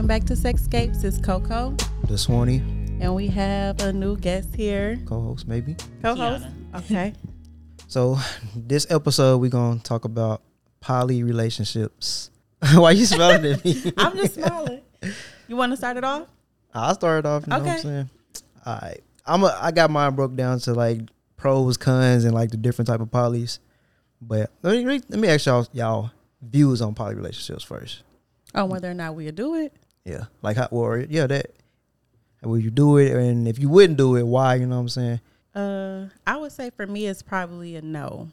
welcome back to Sexscapes. It's KoKo, The Swanee and we have a new guest here. co-host, maybe. Co-host. Okay. So this episode we're gonna talk about poly relationships. Why you smiling at me? I'm just smiling. You want to start it off? I'll start it off. You know what Okay. I'm saying? All right. I'm a, I got mine broke down to like pros, cons, and like the different type of polys. But let me let me ask y'all y'all views on poly relationships first. On whether or not we'll do it. Yeah, like how or yeah that. Will you do it? And if you wouldn't do it, why? You know what I'm saying? Uh, I would say for me, it's probably a no.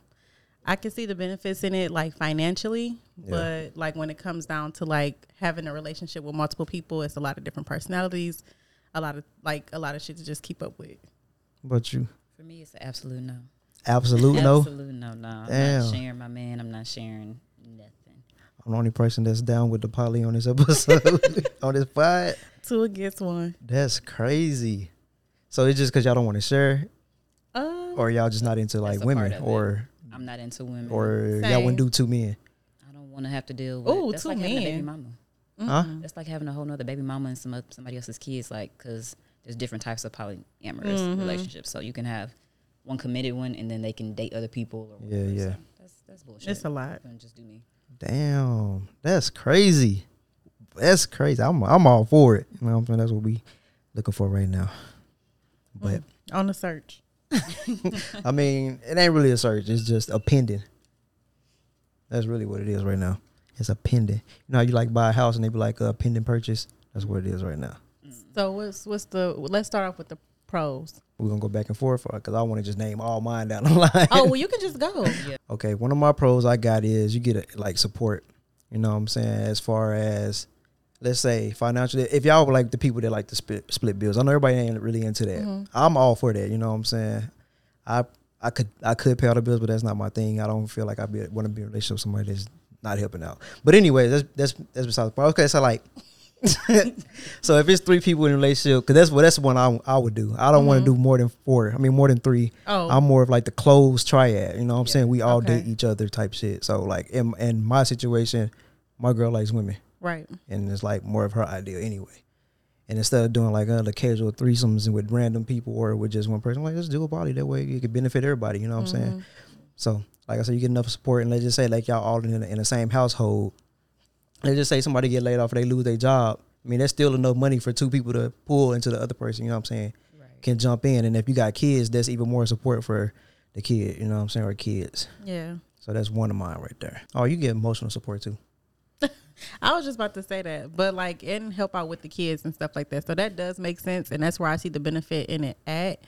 I can see the benefits in it, like financially, Yeah. but like when it comes down to like having a relationship with multiple people, it's a lot of different personalities, a lot of like a lot of shit to just keep up with. But you For me, it's an absolute no. absolute no. Absolute no, no. I'm Damn. not sharing my man. I'm not sharing nothing. I'm the only person that's down with the poly on this episode on this pod. Two against one. That's crazy. So it's just because y'all don't want to share, Um, or y'all just not into like women, part of it. or I'm not into women. or y'all wouldn't do two men. I don't want to have to deal with. Oh, two that's like having a baby men. mama. Huh? mm-mm. That's like having a whole nother baby mama and some oth- somebody else's kids. Like, because there's different types of polyamorous Mhm. relationships. So you can have one committed one, and then they can date other people. Or Yeah, whatever. yeah. So that's that's bullshit. It's a lot. Just do me. Damn, that's crazy. That's crazy. I'm I'm all for it. You know what I'm saying? That's what we looking for right now. But mm, on the search. I mean, it ain't really a search. It's just a pending. That's really what it is right now. It's a pending. You know how you like buy a house and they be like uh, a pending purchase. That's what it is right now. So what's what's the? Let's start off with the pros. We're gonna go back and forth because I want to just name all mine down the line. Oh well, you can just go. okay, one of my pros I got is you get a, like support. You know what I'm saying? As far as let's say financially, if y'all were like the people that like to split split bills, I know everybody ain't really into that. Mhm. I'm all for that. You know what I'm saying? I I could I could pay all the bills, but that's not my thing. I don't feel like I be want to be in a relationship with somebody that's not helping out. But anyway, that's that's that's besides the point. Okay, so like. so if it's three people in a relationship, because that's what that's one I, I would do. I don't want Mhm. to do more than four. I mean more than three. Oh, I'm more of like the closed triad. You know what I'm Yeah. saying? We all Okay. date each other type shit. So like in in my situation, my girl likes women. right. And it's like more of her idea anyway. And instead of doing like uh, the casual threesomes with random people or with just one person, like let's do a body that way it could benefit everybody. You know what I'm saying? Mhm. So like I said, you get enough support, and let's just say like y'all all in the, in the same household. Let's just say somebody get laid off or they lose their job. I mean, that's still enough money for two people to pull into the other person. You know what I'm saying? Right. Can jump in, and if you got kids, that's even more support for the kid. You know what I'm saying? Or kids. Yeah. So that's one of mine right there. Oh, you get emotional support too. I was just about to say that, but like and help out with the kids and stuff like that. So that does make sense, and that's where I see the benefit in it at.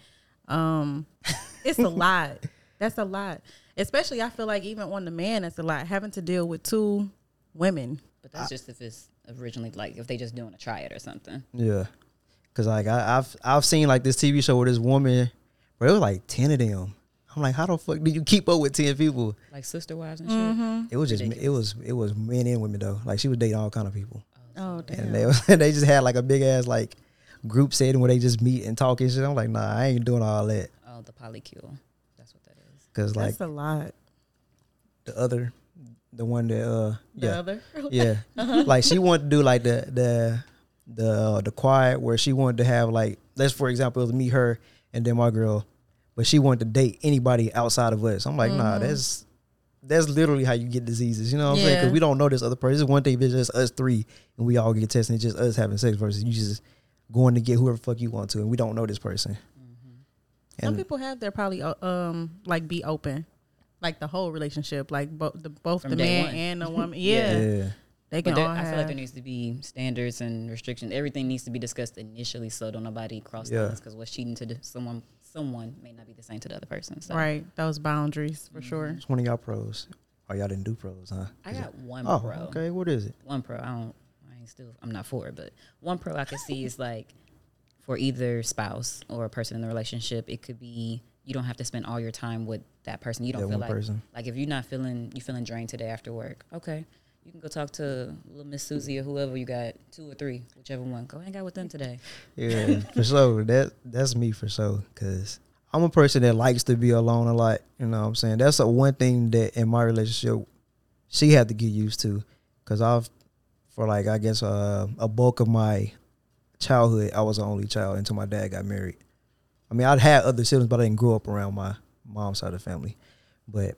Um, it's a lot. That's a lot, especially I feel like even on the man, that's a lot having to deal with two women. But that's just if it's originally like if they just doing a try it or something. Yeah, cause like I, I've I've seen like this TV show where this woman, where it was like ten of them. I'm like, how the fuck do you keep up with ten people? Like sister wives and shit. Mm-hmm. It was just it was it was men and women though. Like she was dating all kind of people, Oh damn. and they was, they just had like a big ass like group setting where they just meet and talk and shit. I'm like, nah, I ain't doing all that. Oh, the polycule. That's what that is. Cause like that's a lot. the other, the one that uh The yeah other. yeah, like she wanted to do like the the the uh, the quiet where she wanted to have like let's for example it was me her and then my girl, but she wanted to date anybody outside of us. I'm like, nah, Mhm. that's that's literally how you get diseases. You know what I'm saying? Because we don't know this other person. It's one thing if it's just us three and we all get tested. It's just us having sex versus you just going to get whoever fuck you want to, and we don't know this person. Some people have their probably uh, um like be open, like the whole relationship, like both the both From the man one. and the woman. yeah. Yeah, they can But there, all I feel like there needs to be standards and restrictions. Everything needs to be discussed initially, so don't nobody cross Yeah. lines. Because what's cheating to the, someone, someone may not be the same to the other person. So. Right, those boundaries for mm-hmm. sure. It's one of y'all pros. Oh, y'all didn't do pros, huh? I got one Oh, pro. okay. What is it? One pro. I don't. I ain't still. I'm not for it, but one pro I can see is like for either spouse or a person in the relationship. It could be you don't have to spend all your time with that person. You don't That feel like person. like if you're not feeling you feeling drained today after work. Okay, you can go talk to little Miss Susie or whoever you got two or three, whichever one. Go hang out with them today. Yeah, for sure. That that's me for sure. Cause I'm a person that likes to be alone a lot. You know what I'm saying? That's the one thing that in my relationship she had to get used to. Cause I've for like I guess uh, a bulk of my childhood, I was the only child until my dad got married. I mean, I'd had other siblings, but I didn't grow up around my mom's side of the family. But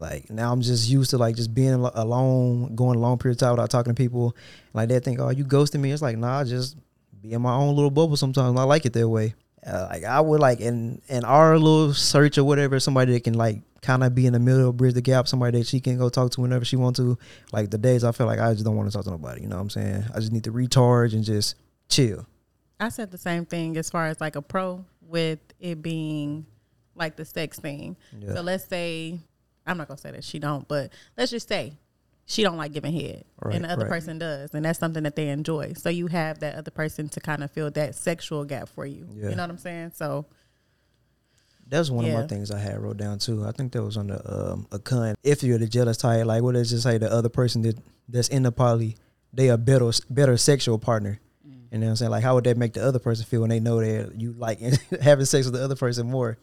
like now, I'm just used to like just being alone, going a long period of time without talking to people. Like they think, oh, you ghosting me. It's like, nah, just be in my own little bubble sometimes. I like it that way. Uh, like I would like in in our little search or whatever, somebody that can like kind of be in the middle, bridge the gap, somebody that she can go talk to whenever she wants to. Like the days I feel like I just don't want to talk to nobody. You know what I'm saying? I just need to recharge and just chill. I said the same thing as far as like a pro with it being like the sex thing. Yeah. So let's say I'm not gonna say that she don't, but let's just say she don't like giving head, Right, and the other right. person does, and that's something that they enjoy. So you have that other person to kind of fill that sexual gap for you. Yeah. You know what I'm saying? So That's one of my things I had wrote down too. I think that was on the um, a con. If you're the jealous type, like what does it say? The other person that that's in the poly, they a better better sexual partner. You know what I'm saying? Like how would that make the other person feel when they know that you like having sex with the other person more?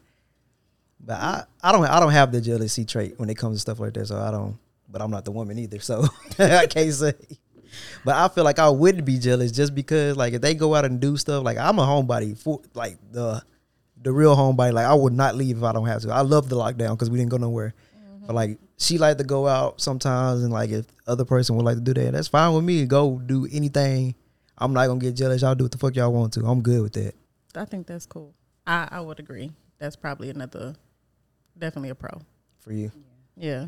But I, I don't I don't have the jealousy trait when it comes to stuff like that. So I don't. But I'm not the woman either, so I can't say. But I feel like I would be jealous just because like if they go out and do stuff like I'm a homebody for like the the real homebody. Like I would not leave if I don't have to. I love the lockdown because we didn't go nowhere. But like she like to go out sometimes, and like if other person would like to do that, that's fine with me. Go do anything. I'm not gonna get jealous. Y'all do what the fuck y'all want to. I'm good with that. I think that's cool. I I would agree. That's probably another, definitely a pro. For you, Yeah,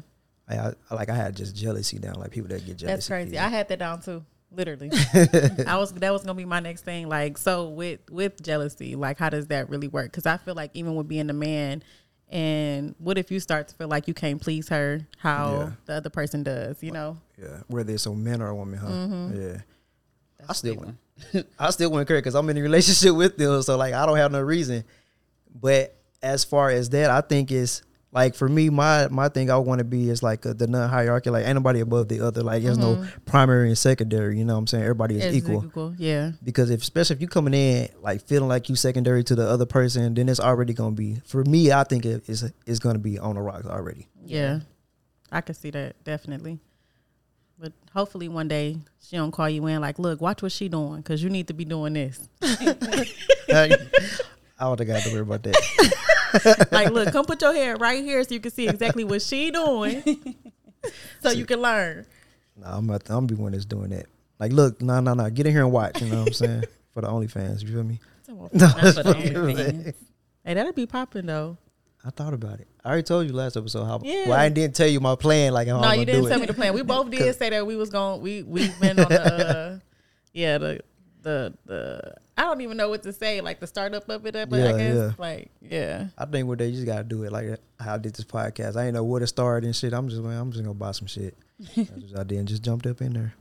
I, I like I had just jealousy down. Like people that get jealous. that's crazy. I had that down too. Literally, I was that was gonna be my next thing. Like, so with with jealousy, like, how does that really work? Because I feel like even with being a man, and what if you start to feel like you can't please her how Yeah. the other person does? You know, yeah, whether it's a man or a woman, huh? Mm-hmm. Yeah. That's I still a big want- one. I still wouldn't care because I'm in a relationship with them, so like I don't have no reason. But as far as that, I think it's like for me, my my thing I want to be is like a, the non hierarchy. Like ain't nobody above the other. Like there's no mm-hmm. primary and secondary. You know what I'm saying? Everybody is It's equal. Yeah, Because if especially if you coming in like feeling like you secondary to the other person, then it's already gonna be for me. I think it is it's gonna be on the rocks already. yeah, I can see that definitely. But hopefully one day she don't call you in like, look, watch what she doing because you need to be doing this. I I have to worry about that. like, look, come put your head right here so you can see exactly what she doing, so you can learn. Nah, I'm I'm gonna be one that's doing that. Like, look, no, no, no, get in here and watch. You know what I'm saying? For the OnlyFans, you feel me? Not for the OnlyFans. Hey, that'd be popping though. I thought about it. I already told you last episode how. Yeah. Well, I didn't tell you my plan. Like, how no, I'm you didn't tell it. me the plan. We both did say that we was going. We we've been on the uh, yeah the the the. I don't even know what to say. Like the startup of it, but Yeah, I guess yeah. like yeah. I think what they just gotta do it like how I did this podcast. I ain't know where to start and shit. I'm just I'm just gonna buy some shit. I did and just jumped up in there.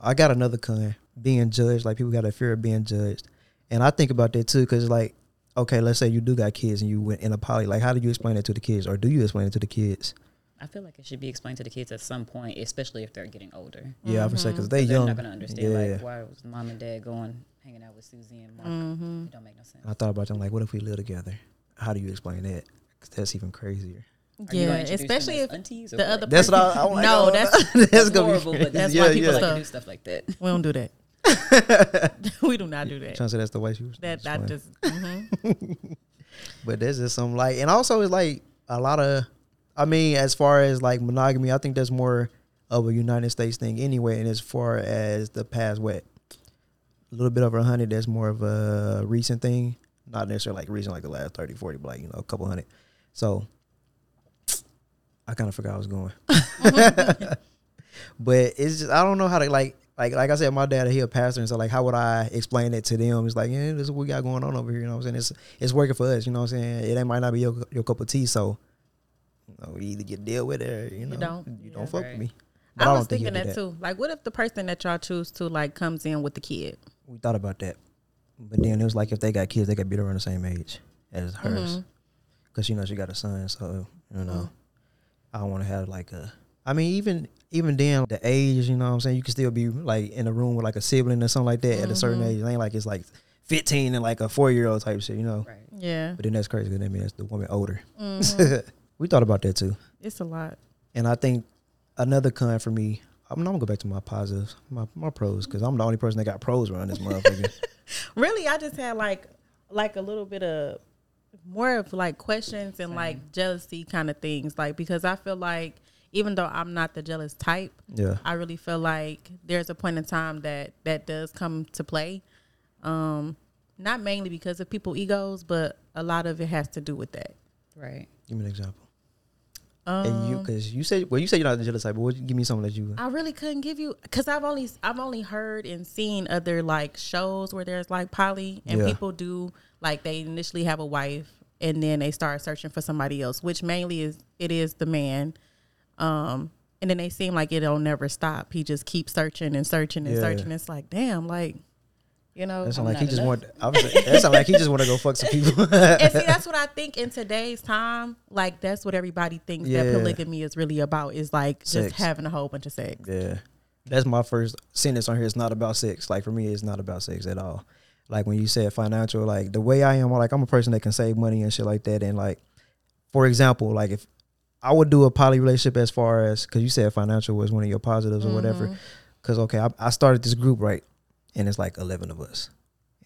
I got another con being judged. Like people got a fear of being judged, and I think about that too because like, okay, let's say you do got kids and you went in a poly. Like, how do you explain it to the kids, or do you explain it to the kids? I feel like it should be explained to the kids at some point, especially if they're getting older. Yeah, I would say because they They're young. not gonna understand Yeah. like why was mom and dad going hanging out with Susie and Mark. Mm-hmm. It don't make no sense. I thought about them like, what if we live together? How do you explain that? 'Cause that's even crazier. Are you Yeah, gonna introduce them especially as if aunties or the what? other That's person, what I, I'm like, no, that's that's That's gonna horrible, be but that's why people like to do stuff like that. we don't do that. we do not do that. Trying to say that's the way she was. That I just mhm. But there's just some like, and also it's like a lot of, I mean, as far as like monogamy, I think that's more of a United States thing anyway. And as far as the past, what, a little bit over a hundred, that's more of a recent thing. Not necessarily like recent, like the last 30, 40, but like, you know, a couple hundred. So I kind of forgot I was going. but it's just, I don't know how to like, like, like I said, my dad, he a pastor, and so like, how would I explain it to them? It's like, yeah, this is what we got going on over here. You know what I'm saying? It's it's working for us. You know what I'm saying? It ain't might not be your your cup of tea, so you know, we either get deal with it or you know you don't. you don't fuck Right. with me. But I was think thinking he'll that, too. Like, what if the person that y'all choose to like comes in with the kid? We thought about that, but then it was like if they got kids, they got be around the same age as hers, because you know she got a son. So you know, Mhm. I don't want to have like a. I mean, even even then, the age, you know what I'm saying? You can still be like in a room with like a sibling or something like that at a certain Mhm. age. It ain't like it's like 15 and like a four year old type shit, you know? Right. Yeah, But then that's crazy because that means the woman older. Mhm. we thought about that too. it's a lot. And I think another con for me I'm, I'm gonna go back to my positives, my my pros, because I'm the only person that got pros around this motherfucker. Really, I just had like like a little bit of more of like questions and like jealousy kind of things. Like because I feel like even though I'm not the jealous type, yeah, I really feel like there's a point in time that that does come to play. Um, not mainly because of people egos, but a lot of it has to do with that. Right. give me an example. Um, and you, because you said, well, you said you're not the jealous type, but what, give me something that you. I really couldn't give you because I've only I've only heard and seen other like shows where there's like poly and Yeah. people do like they initially have a wife and then they start searching for somebody else, which mainly is it is the man. Um, and then they seem like it'll never stop. He just keeps searching and searching and Yeah. searching. It's like damn, like you know. That like he just want. I was, that sound like he just want to go fuck some people. and see, that's what I think in today's time. Like that's what everybody thinks Yeah. that polygamy is really about. Is like just having a whole bunch of sex. Yeah. That's my first sentence on here. It's not about sex. Like for me, it's not about sex at all. Like when you said financial, like the way I am, like I'm a person that can save money and shit like that. And like, for example, like if I would do a poly relationship as far as, cause you said financial was one of your positives or mm-hmm. whatever. Cause okay, I, I started this group, right? And it's like 11 of us.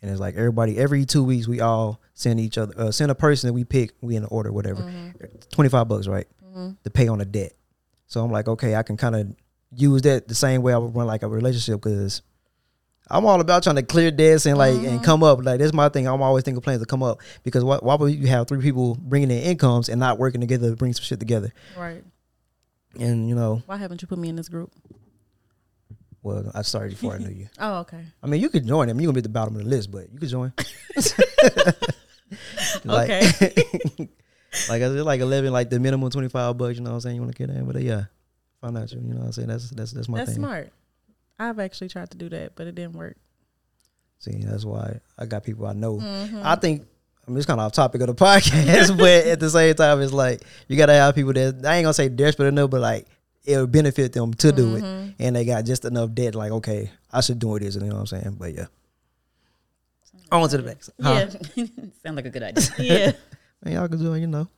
And it's like everybody, every two weeks, we all send each other, uh, send a person that we pick, we in the order, whatever. Mm-hmm. Uh, 25 bucks, right? Mm-hmm. To pay on a debt. So I'm like, okay, I can kind of use that the same way I would run like a relationship because I'm all about trying to clear debts and like and mm-hmm. come up. Like that's my thing. I'm always thinking plans to come up because why, why would you have three people bringing in incomes and not working together to bring some shit together? Right. And you know, Why haven't you put me in this group? well, I started before I knew you. Oh, okay. I mean, you could join them. You're gonna be at the bottom of the list, but you could join. like, Okay. like I said, like eleven, like the minimum twenty five bucks. You know what I'm saying? You want to get in, but yeah, financial. You know what I'm saying? That's that's that's my That's thing. smart. I've actually tried to do that, but it didn't work. See, that's why I got people I know. Mm-hmm. I think I mean it's kind of off topic of the podcast, but at the same time, it's like you gotta have people that I ain't gonna say desperate enough, but like it'll benefit them to do Mm-hmm. it, and they got just enough debt. Like, okay, I should do this. You know what I'm saying? But yeah, on to the next. Huh? Sound like a good idea. Yeah. yeah. Man, y'all can do it, you know.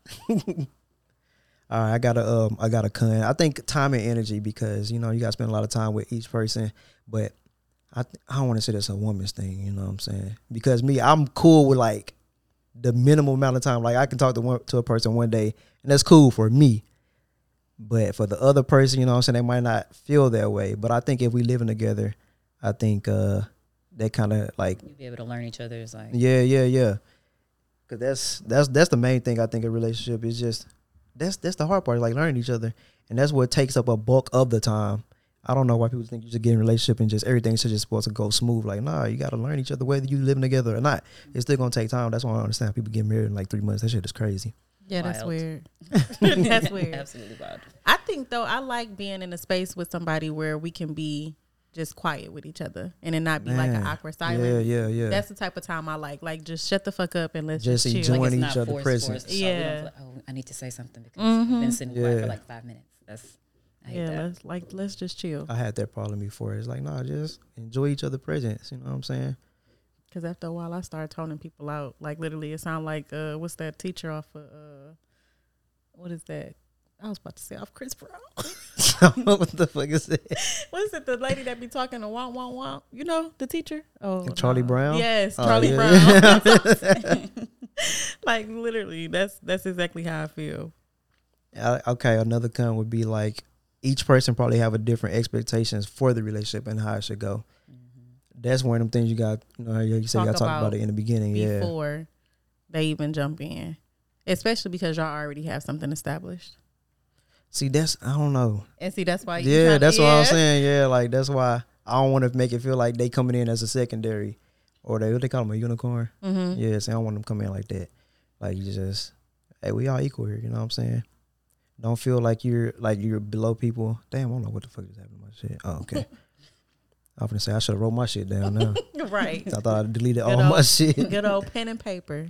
All right, I got a um, I got a con. I think time and energy because you know you got to spend a lot of time with each person, but I th- I don't want to say that's a woman's thing. You know what I'm saying? Because me, I'm cool with like the minimum amount of time. Like I can talk to one to a person one day, and that's cool for me. But for the other person, you know what I'm saying, they might not feel that way. But I think if we living together, I think uh that kind of like You'll be able to learn each other's like yeah, yeah, yeah. Cause that's that's that's the main thing I think a relationship is just that's that's the hard part, like learning each other, and that's what takes up a bulk of the time. I don't know why people think you should get in a relationship and just everything should just supposed to go smooth. Like, nah, you got to learn each other whether you living together or not. It's still gonna take time. That's why I don't understand people get married in like three months. That shit is crazy. Yeah, that's weird. that's weird. absolutely wild. I think though I like being in a space with somebody where we can be just quiet with each other and it not be like an awkward silence. yeah, yeah. yeah. That's the type of time I like. Like just shut the fuck up and let's Just just, chill. enjoy- Like it's each not other forced, presence. forced, so Yeah. feel like, oh, I need to say something because I've been sitting quiet Yeah. for like five minutes. That's yeah, that. let's like let's just chill. I had that problem before. It's like, nah, just enjoy each other presence. You know what I'm saying? Because after a while, I started toning people out. Like literally, it sounded like uh, what's that teacher off of uh, what is that? I was about to say off Chris Brown. what the fuck is that? what is it? The lady that be talking to womp womp womp. You know the teacher? Oh, Charlie no. Brown? Yes, Oh, Charlie yeah. Brown. like literally, that's that's exactly how I feel. Uh, okay, another con would be like each person probably have a different expectations for the relationship and how it should go. That's one of them things you got. You know, you said you got Talk to talk about it in the beginning. Yeah, Before they even jump in, especially because y'all already have something established. See, that's I don't know. And see, that's why. Yeah, that's what I'm saying. Yeah, like that's why I don't want to make it feel like they coming in as a secondary, or they what they call them a unicorn. Mhm. Yeah, see, I don't want them coming in like that. Like you just, hey, we all equal here. You know what I'm saying? Don't feel like you're like you're below people. Damn, I don't know what the fuck is happening to my shit. Oh, okay. I'm gonna say I should have wrote my shit down now. right. I thought I deleted Good all my shit. Good old pen and paper.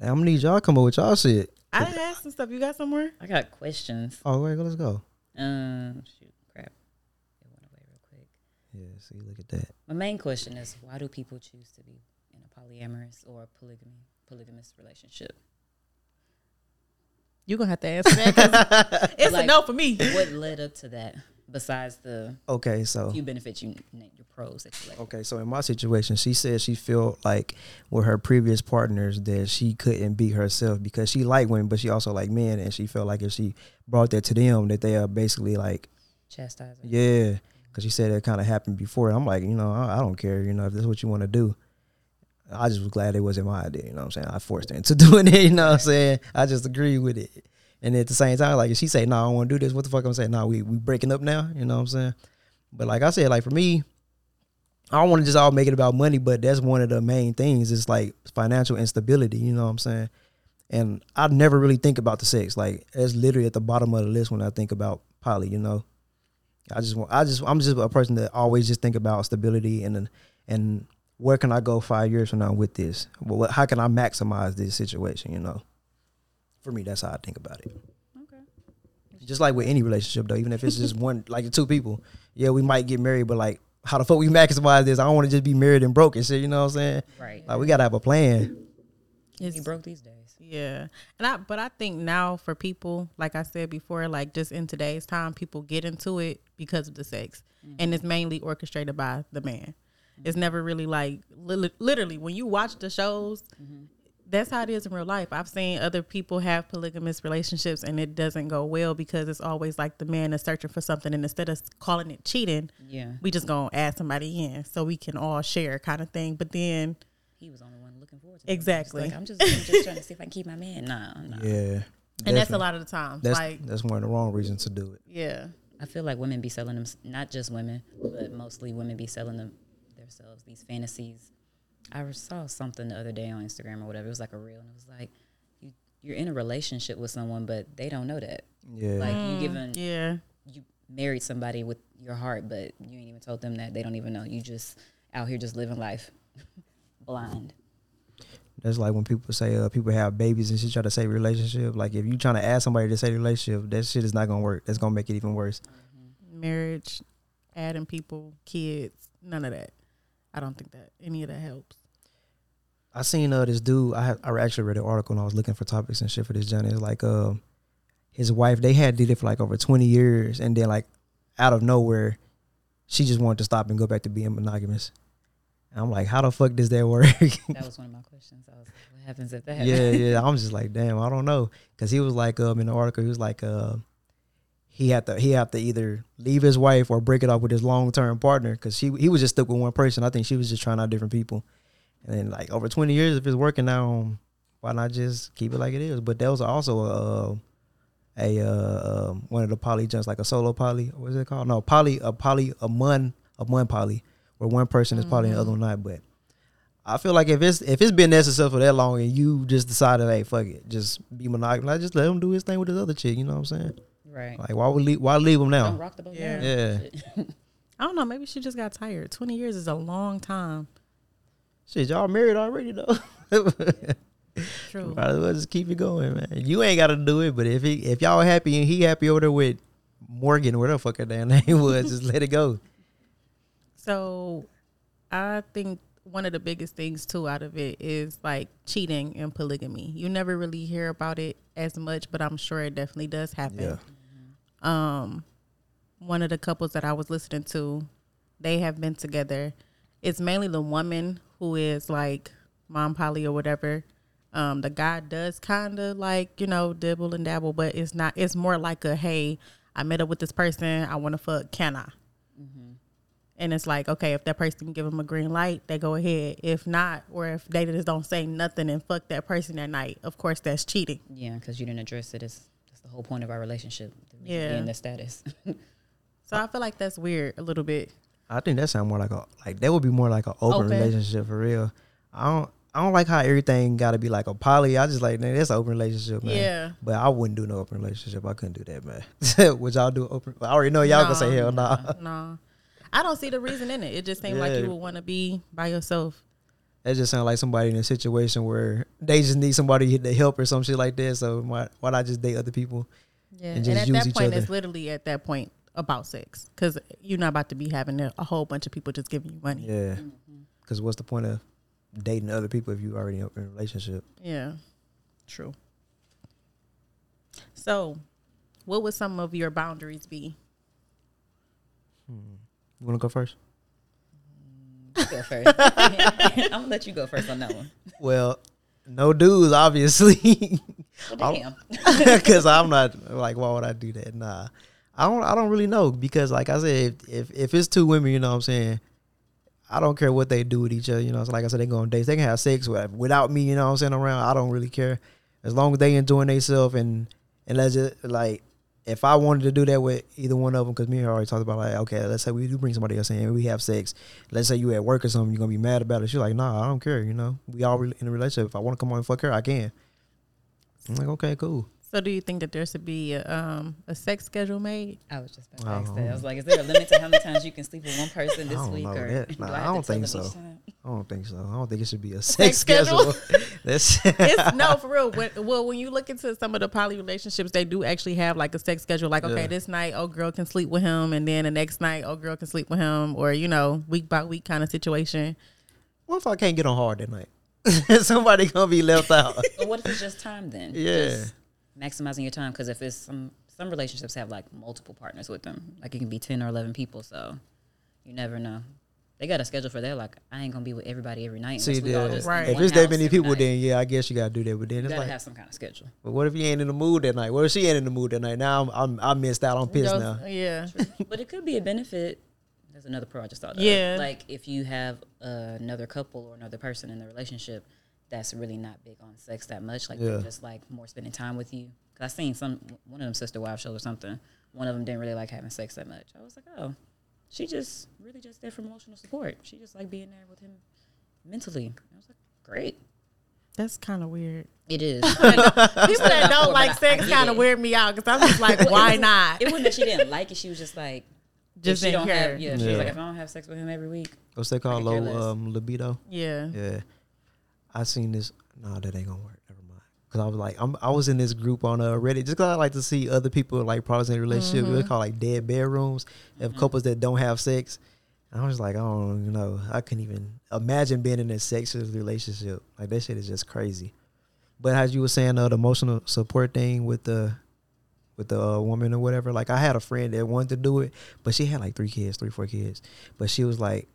Damn, I'm gonna need y'all come up with y'all shit. I done had some stuff. You got somewhere? I got questions. Oh, wait, let's go. Um, shoot, crap, it went away real quick. Yeah, see, look at that. My main question is why do people choose to be in a polyamorous or polygamy polygamous relationship? You're gonna have to answer that. it's Like- a no for me. What led up to that? Besides the Okay, so few benefits you named, your pros that you like. Okay, so in my situation, she said she felt like with her previous partners that she couldn't be herself because she liked women, but she also liked men, and she felt like if she brought that to them, that they are basically like, Chastising. yeah, because she said it kind of happened before. I'm like, you know, I, I don't care, you know, if that's what you want to do. I just was glad it wasn't my idea, you know what I'm saying? I forced her into doing it, you know what I'm saying? I just agree with it. And at the same time, like if she say, no, I don't want to do this, what the fuck I'm saying? No, we we breaking up now, you know what I'm saying? But like I said, like for me, I don't want to just all make it about money, but that's one of the main things. It's like financial instability. You know what I'm saying? And I never really think about the sex. Like it's literally at the bottom of the list when I think about poly. You know, I just want. I just. I'm just a person that always just think about stability and and where can I go five years from now with this? Well, how can I maximize this situation? You know, for me, that's how I think about it. Okay. Just like with any relationship, though, even if it's just one, like two people, yeah, we might get married, but like, how the fuck we maximize this? I don't want to just be married and broke and shit. You know what I'm saying? Right. Like, we gotta have a plan. you It's, broke these days. yeah, and I but I think now for people, like I said before, like just in today's time, people get into it because of the sex, mm-hmm. and it's mainly orchestrated by the man. Mm-hmm. It's never really like li- literally when you watch the shows. Mm-hmm. That's how it is in real life. I've seen other people have polygamous relationships and it doesn't go well because it's always like the man is searching for something and instead of calling it cheating, Yeah. we just gonna add somebody in so we can all share kind of thing. But then He was the only one looking forward to it. Exactly. Just like, I'm just, I'm just trying to see if I can keep my man. Nah, nah. Yeah, and that's a lot of the time. That's like that's one of the wrong reasons to do it. yeah. I feel like women be selling them, not just women, but mostly women be selling them themselves these fantasies. I saw something the other day on Instagram or whatever. It was like a reel, and it was like, you you're in a relationship with someone, but they don't know that. Yeah, Like you giving, Yeah. you married somebody with your heart, but you ain't even told them that. They don't even know. You just out here just living life blind. that's like when people say uh, people have babies and shit try to say relationship. Like if you trying to ask somebody to say relationship, that shit is not gonna work. That's gonna make it even worse. Marriage, adding people, kids, none of that. I don't think that any of that helps. I seen uh this dude. I I actually read an article and I was looking for topics and shit for this journey. It's like um his wife they had did it for like over twenty years and then like out of nowhere she just wanted to stop and go back to being monogamous. And I'm like, how the fuck does that work? That was one of my questions. I was like, what happens if that? yeah, yeah. I'm just like, damn, I don't know, because he was like, um, in the article, he was like, uh, he had to, he had to either leave his wife or break it off with his long term partner, because he he was just stuck with one person. I think she was just trying out different people, and then like over 20 years, if it's working now, why not just keep it like it is? But that was also a, a uh, um, one of the poly jumps, like a solo poly. What is it called? No, poly, a poly, a mon, a mon poly, where one person is poly and the other one not. But I feel like if it's if it's been necessary for that long and you just decided, hey, fuck it, just be monogamous, like just let him do his thing with his other chick. You know what I'm saying? Right. Like why would leave, why leave him Don't now? rock the boat. Yeah. now. Yeah. I don't know. Maybe she just got tired. Twenty years is a long time. Shit, y'all married already though. True. Might as well just keep it going, man. You ain't got to do it, but if he if y'all happy and he happy over there with Morgan, whatever the fuck her damn name was, just let it go. So, I think one of the biggest things too out of it is like cheating and polygamy. You never really hear about it as much, but I'm sure it definitely does happen. Yeah. um one of the couples that I was listening to, they have been together. It's mainly the woman who is like mom Polly or whatever. Um, the guy does kind of like you know dibble and dabble, but it's not. It's more like a hey, I met up with this person. I want to fuck. Can I? And it's like okay, if that person give them a green light, they go ahead. If not, or if they just don't say nothing and fuck that person that night, of course that's cheating. Yeah, because you didn't address it. It's, that's the whole point of our relationship. Yeah. being the status. So I feel like that's weird a little bit. I think that sounds more like a like that would be more like an open, Open. relationship for real. I don't I don't like how everything got to be like a poly. I just like man, that's an open relationship, man. Yeah. But I wouldn't do no open relationship. I couldn't do that, man. Would y'all do open? I already know y'all gonna say hell nah. No, I don't see the reason in it. It just seemed like you would want to be by yourself. That just sounds like somebody in a situation where they just need somebody to help or some shit like that. So why why not just date other people? Yeah, And and, at that point, other. it's literally at that point about sex because you're not about to be having a, a whole bunch of people just giving you money. Yeah. Because what's the point of dating other people if you already in a relationship? Yeah, true. So, what would some of your boundaries be? Hmm. You want to go first? You go first. I'm gonna let you go first on that one. Well, no dudes, obviously, Well, damn. because I'm not like, why would I do that? Nah, I don't. I don't really know because, like I said, if if, it's two women, you know what I'm saying. I don't care what they do with each other, you know. So like I said, they go on dates. They can have sex with, without me, you know what I'm saying, around. I don't really care. As long as they enjoying themselves and and let's just like if I wanted to do that with either one of them, because me and her already talked about like, okay, let's say we do bring somebody else in and we have sex. Let's say you at work or something, you're gonna be mad about it. She's like, nah, I don't care. You know, we all in a relationship. If I want to come on and fuck her, I can. I'm like, okay, cool. So, do you think that there should be a, um, a sex schedule made? I was just about to ask that. I was like, is there a limit to how many times you can sleep with one person I this don't week? know Or that. do I, I don't think so. I don't think so. I don't think it should be a sex, Sex schedule? schedule. That's It's no for real. When, well, when you look into some of the poly relationships, they do actually have like a sex schedule. Like, okay, Yeah. this night, oh girl can sleep with him, and then the next night, oh girl can sleep with him, or you know, week by week kind of situation. what if I can't get on hard that night? Somebody gonna be left out. But what if it's just time then? Yeah. Just maximizing your time because if it's some some relationships have like multiple partners with them, like it can be ten or eleven people, so you never know. They got a schedule for that. Like I ain't gonna be with everybody every night. See, we all just Right. if it's that many people, night. then yeah, I guess you gotta do that. But then you it's gotta like, have some kind of schedule. but what if you ain't in the mood that night? What if she ain't in the mood that night? Now I'm, I'm I missed out. I'm pissed Goes- now. Yeah. but it could be a benefit. There's another pro I just thought of. Yeah. Like if you have uh, another couple or another person in the relationship that's really not big on sex that much, like Yeah. they're just like more spending time with you. Cause I seen some one of them sister wives shows or something. One of them didn't really like having sex that much. I was like, oh, she just really just there for emotional support. She just like being there with him mentally. I was like, great. That's kind of weird. It is. People that don't But like I- I sex kind of weird me out because I'm just like, Well, it why wasn't- It wasn't that she didn't like it. She was just like, Just if she don't care. have. Yeah, she was like, if I don't have sex with him every week, What's that called? I could care Low um, libido. Yeah. Yeah, I seen this. No, that ain't gonna work. Never mind. Cause I was like, I'm, I was in this group on uh, Reddit just cause I like to see other people like problems in a relationship. Mm-hmm. They call like dead bedrooms. Of couples that don't have sex. And I was like, I don't you know. I couldn't even imagine being in a sexless relationship. Like that shit is just crazy. But as you were saying, uh, the emotional support thing with the with the uh, woman or whatever. Like I had a friend that wanted to do it, but she had like three kids, three four kids. But she was like,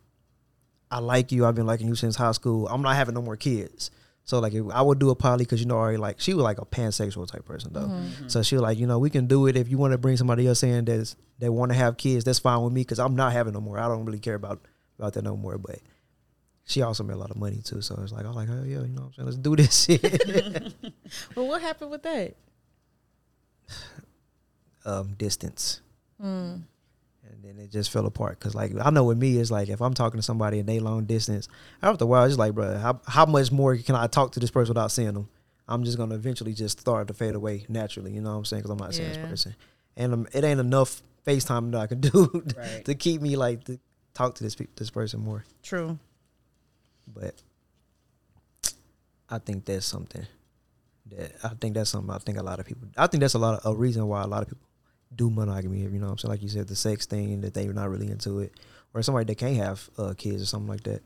I like you. I've been liking you since high school. I'm not having no more kids. So like I would do a poly because you know already like she was like a pansexual type person though. So she was like you know we can do it if you want to bring somebody else in that's that want to have kids. That's fine with me because I'm not having no more. I don't really care about about that no more. But she also made a lot of money too. So it's like I'm like oh yeah you know what I'm saying let's do this shit. Well, what happened with that? um, distance. Mm. And then it just fell apart because, like, I know with me, it's like if I'm talking to somebody and they long distance, after a while, it's just like, bro, how, how much more can I talk to this person without seeing them? I'm just gonna eventually just start to fade away naturally. You know what I'm saying? Because I'm not seeing Yeah. this person, and um, it ain't enough FaceTime that I can do Right. to keep me like to talk to this pe- this person more. True. But I think that's something that I think that's something I think a lot of people. I think that's a lot of a reason why a lot of people do monogamy. You know what I'm saying? Like you said, the sex thing that they're not really into it, or somebody that can't have uh, kids or something like that.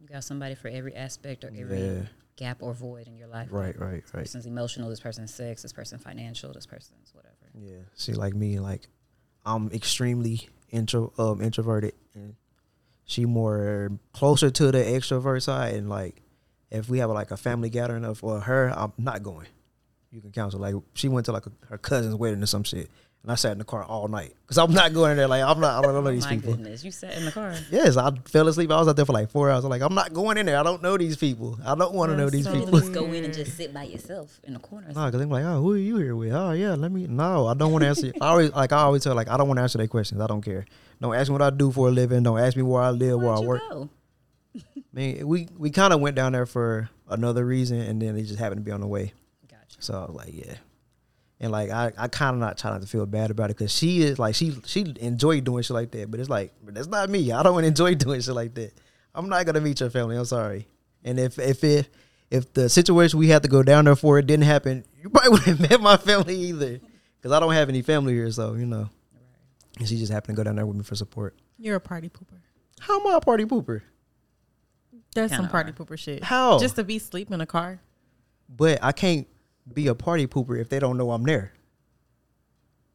You got somebody for every aspect or every Yeah. gap or void in your life. Right, right, right. This person's emotional, this person's sex, this person's financial, this person's whatever. Yeah. See, like me, like I'm extremely intro um introverted, and she more closer to the extrovert side. And like, if we have like a family gathering of for her, I'm not going. You can counsel. Like, she went to like a, her cousin's wedding or some shit, and I sat in the car all night because I'm not going in there. Like, I'm not. I don't know these my people. goodness, you sat in the car. Yes, I fell asleep. I was out there for like four hours. I'm like, I'm not going in there. I don't know these people. I don't want to know these so people. Just go in and just sit by yourself in the corner. No, because I'm like, oh, who are you here with? Oh, yeah, let me. No, I don't want to answer. I always like I always tell like I don't want to answer their questions. I don't care. Don't ask me what I do for a living. Don't ask me where I live, where Where'd I work. go? Man, we we kind of went down there for another reason, and then it just happened to be on the way. Gotcha. So I was like, yeah. And like I, I kind of not trying to feel bad about it because she is like she she enjoy doing shit like that, but it's like but that's not me. I don't enjoy doing shit like that. I'm not gonna meet your family. I'm sorry. And if if it if the situation we had to go down there for it didn't happen, you probably wouldn't have met my family either. Because I don't have any family here, so you know. And she just happened to go down there with me for support. You're a party pooper. How am I a party pooper? That's some Kinda party are. pooper shit. How? Just to be sleep in a car. But I can't be a party pooper if they don't know I'm there.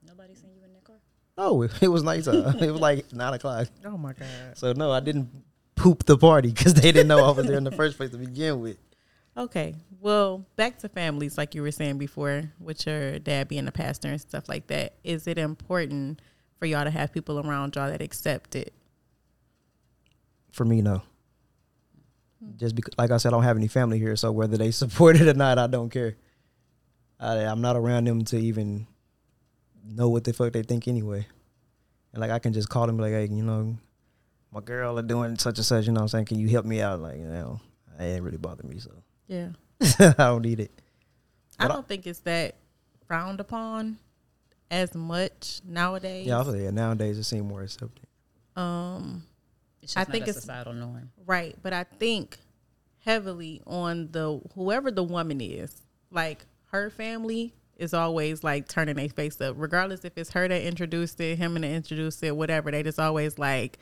Nobody seen you in that car? No, it, was nighttime. Uh, it was like nine o'clock. Oh my god. So no, I didn't poop the party because they didn't know I was there in the first place to begin with. Okay. Well, back to families, like you were saying before, with your dad being a pastor and stuff like that. Is it important for y'all to have people around y'all that accept it? For me, no. Just because, like I said, I don't have any family here, so whether they support it or not, I don't care. I, I'm not around them to even know what the fuck they think anyway. And like I can just call them like, hey, you know, my girl are doing such and such. You know, what I'm saying, can you help me out? Like, you know, it ain't really bother me, so Yeah. I don't need it. I But I- don't think it's that frowned upon as much nowadays. Yeah, I feel yeah. Nowadays it seems more accepted. Um, It's just I not think a it's- societal norm. right, but I think heavily on the whoever the woman is, like her family is always like turning their face up, regardless if it's her that introduced it, him and that introduced it, whatever. They just always like,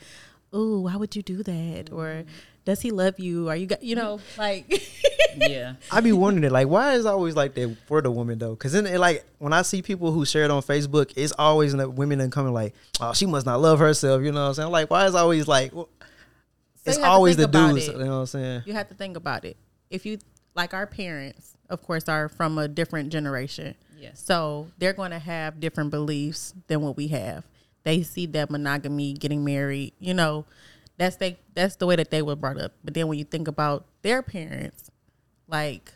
"Ooh, why would you do that?" Mm-hmm. Or does he love you? Are you got you know mm-hmm. like Yeah. I be wondering it, like, why is it always like that for the woman though? Because then, it, like, when I see people who share it on Facebook, it's always the women that coming like, oh, she must not love herself. You know what I'm saying? Like, why is it always like, well, So it's you have to always the dudes. it. You know what I'm saying? you have to think about it. If you like our parents, of course, are from a different generation. Yes. So they're going to have different beliefs than what we have. They see that monogamy, getting married, you know, that's they that's the way that they were brought up. But then when you think about their parents, like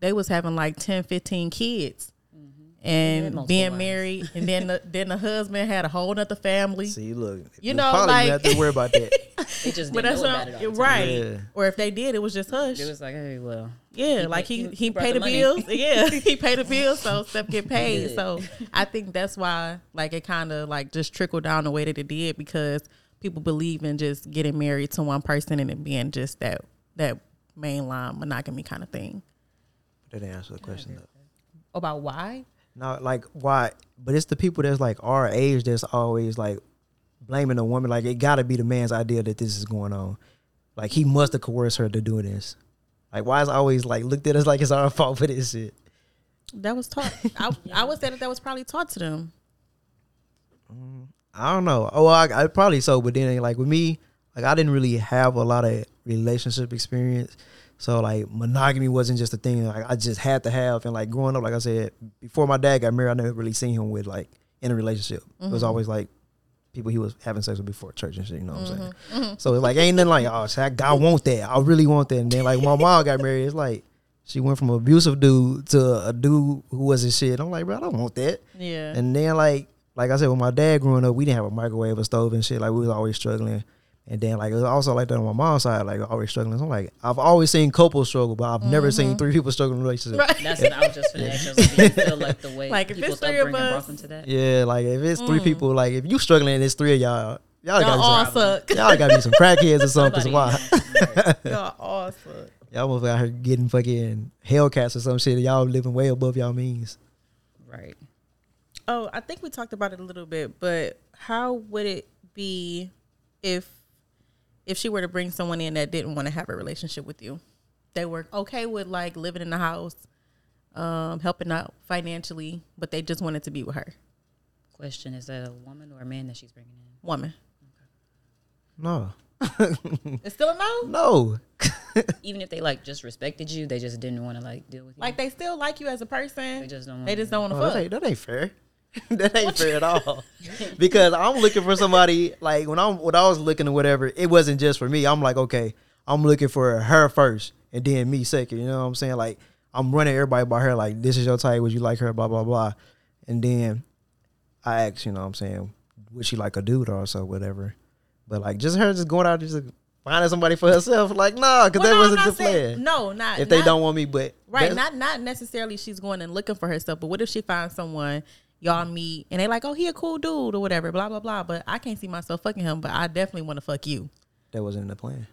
they was having like 10, 15 kids Yeah, and being wives. married and then the, then the husband had a whole nother family. See, look, You know, probably like- have to worry about that. They just But didn't that's know what about it all the time. right. Yeah. Or if they did, it was just hush. It was like, hey, well, Yeah, He like paid- he he- he, he paid the the bills. Yeah, he paid the bills, so stuff get paid. So I think that's why like it kind of like just trickled down the way that it did because people believe in just getting married to one person and it being just that that mainline monogamy kind of thing. That didn't answer the question though. About why? No, like why? But it's the people that's like our age that's always like blaming the woman. Like it got to be the man's idea that this is going on. Like he must have coerced her to do this. Like why is it always like looked at us like it's our fault for this shit? That was taught. I, I would say that that was probably taught to them. Mm, I don't know. Oh, I, I probably so, but then like with me, like I didn't really have a lot of relationship experience. So like monogamy wasn't just a thing like I just had to have. And like growing up, like I said, before my dad got married, I never really seen him with like in a relationship. It was mm-hmm. always like people he was having sex with before church and shit. You know what I'm saying? Mm-hmm. Mm-hmm. So it's like ain't nothing like oh, shit, I, I want that. I really want that. And then like my mom got married, it's like she went from an abusive dude to a dude who wasn't shit. I'm like, bro, I don't want that. Yeah. And then like like I said, with my dad growing up, we didn't have a microwave or stove and shit. Like we was always struggling. And then like it was also like that on my mom's side, like always struggling. So I'm like, I've always seen couples struggle, but I've never seen mm-hmm. three people struggle in a relationship. right. that's what I was just finna ask. you. Like, do you feel like the way Like, if it's three of us- brought them that? Yeah, like if it's three mm. people, like if you struggling and it's three of y'all, y'all, Y'all all got suck. some, y'all got to be some crackheads or something. 'cause why? Nobody- Y'all all suck. Y'all must be out here getting fucking Hellcats or some shit. Y'all living way above y'all means. right. Oh, I think we talked about it a little bit, but how would it be if if she were to bring someone in that didn't want to have a relationship with you? They were okay with like living in the house, um, helping out financially, but they just wanted to be with her. Question: Is that a woman or a man that she's bringing in? Woman. No, It's still a no? no. Even if they like just respected you, they just didn't want to like deal with you. Like they still like you as a person. They just don't They wanna- just don't want to Oh, that, fuck. ain't, that ain't fair. that ain't fair at all. because I'm looking for somebody like when I'm when I was looking or whatever, it wasn't just for me. I'm like, okay, I'm looking for her first and then me second. You know what I'm saying? Like I'm running everybody by her. Like this is your type. Would you like her? Blah blah blah. And then I ask, you know what I'm saying, would she like a dude or so whatever. But like just her just going out just finding somebody for herself. Like nah, because Well, that no, wasn't the saying- plan. No, not if they not- don't want me, but Right, not not necessarily she's going and looking for herself, but what if she finds someone y'all meet and they like, oh, he a cool dude or whatever, blah blah blah. But I can't see myself fucking him, but I definitely want to fuck you. that wasn't in the plan.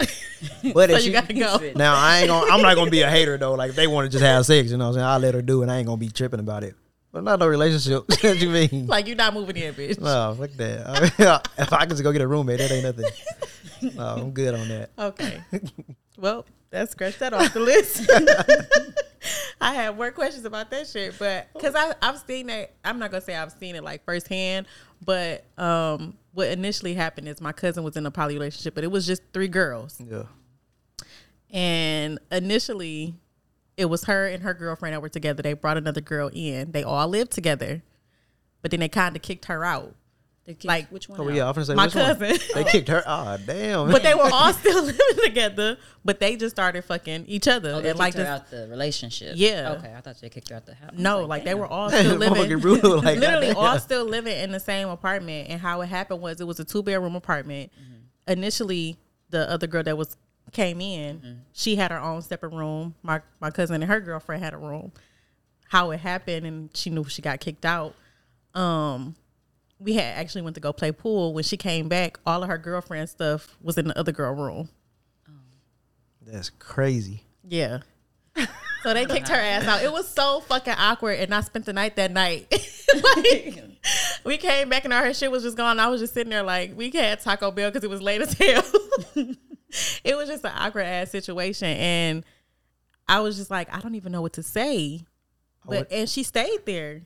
So but if you she, gotta go. Now I ain't gonna. I'm not gonna be a hater though. Like if they want to just have sex, you know. what I'm saying I'll let her do, and I ain't gonna be tripping about it. But not no relationship. what you mean? Like you're not moving in, bitch. no, fuck that. I mean, if I can just go get a roommate, that ain't nothing. No, I'm good on that. Okay. well, that scratch that off the list. I have more questions about that shit, but because I I've seen that. I'm not gonna say I've seen it like firsthand, But um, what initially happened is my cousin was in a poly relationship, but it was just three girls. Yeah. And initially, it was her and her girlfriend that were together. They brought another girl in. They all lived together, but then they kind of kicked her out. They kicked- Like- which one? Oh out? yeah, I was gonna say My which one? cousin. They kicked her. Ah, damn. But they were all still living together. But they just started fucking each other Oh, they and kicked like her this. out the relationship. Yeah. Okay, I thought they kicked her out the house. No, like, they were all still living. Motherfucking like, literally goddamn. all still living in the same apartment. And how it happened was it was a two bedroom apartment. Initially, the other girl that was came in, she had her own separate room. My my cousin and her girlfriend had a room. How it happened, and she knew she got kicked out. Um, we had actually went to go play pool. When she came back, all of her girlfriend stuff was in the other girl room. That's crazy. Yeah. So they kicked her ass out. It was so fucking awkward, and I spent the night that night. like, we came back and all her shit was just gone. I was just sitting there like we had Taco Bell because it was late as hell. it was just an awkward ass situation, and I was just like, I don't even know what to say. But would- and she stayed there.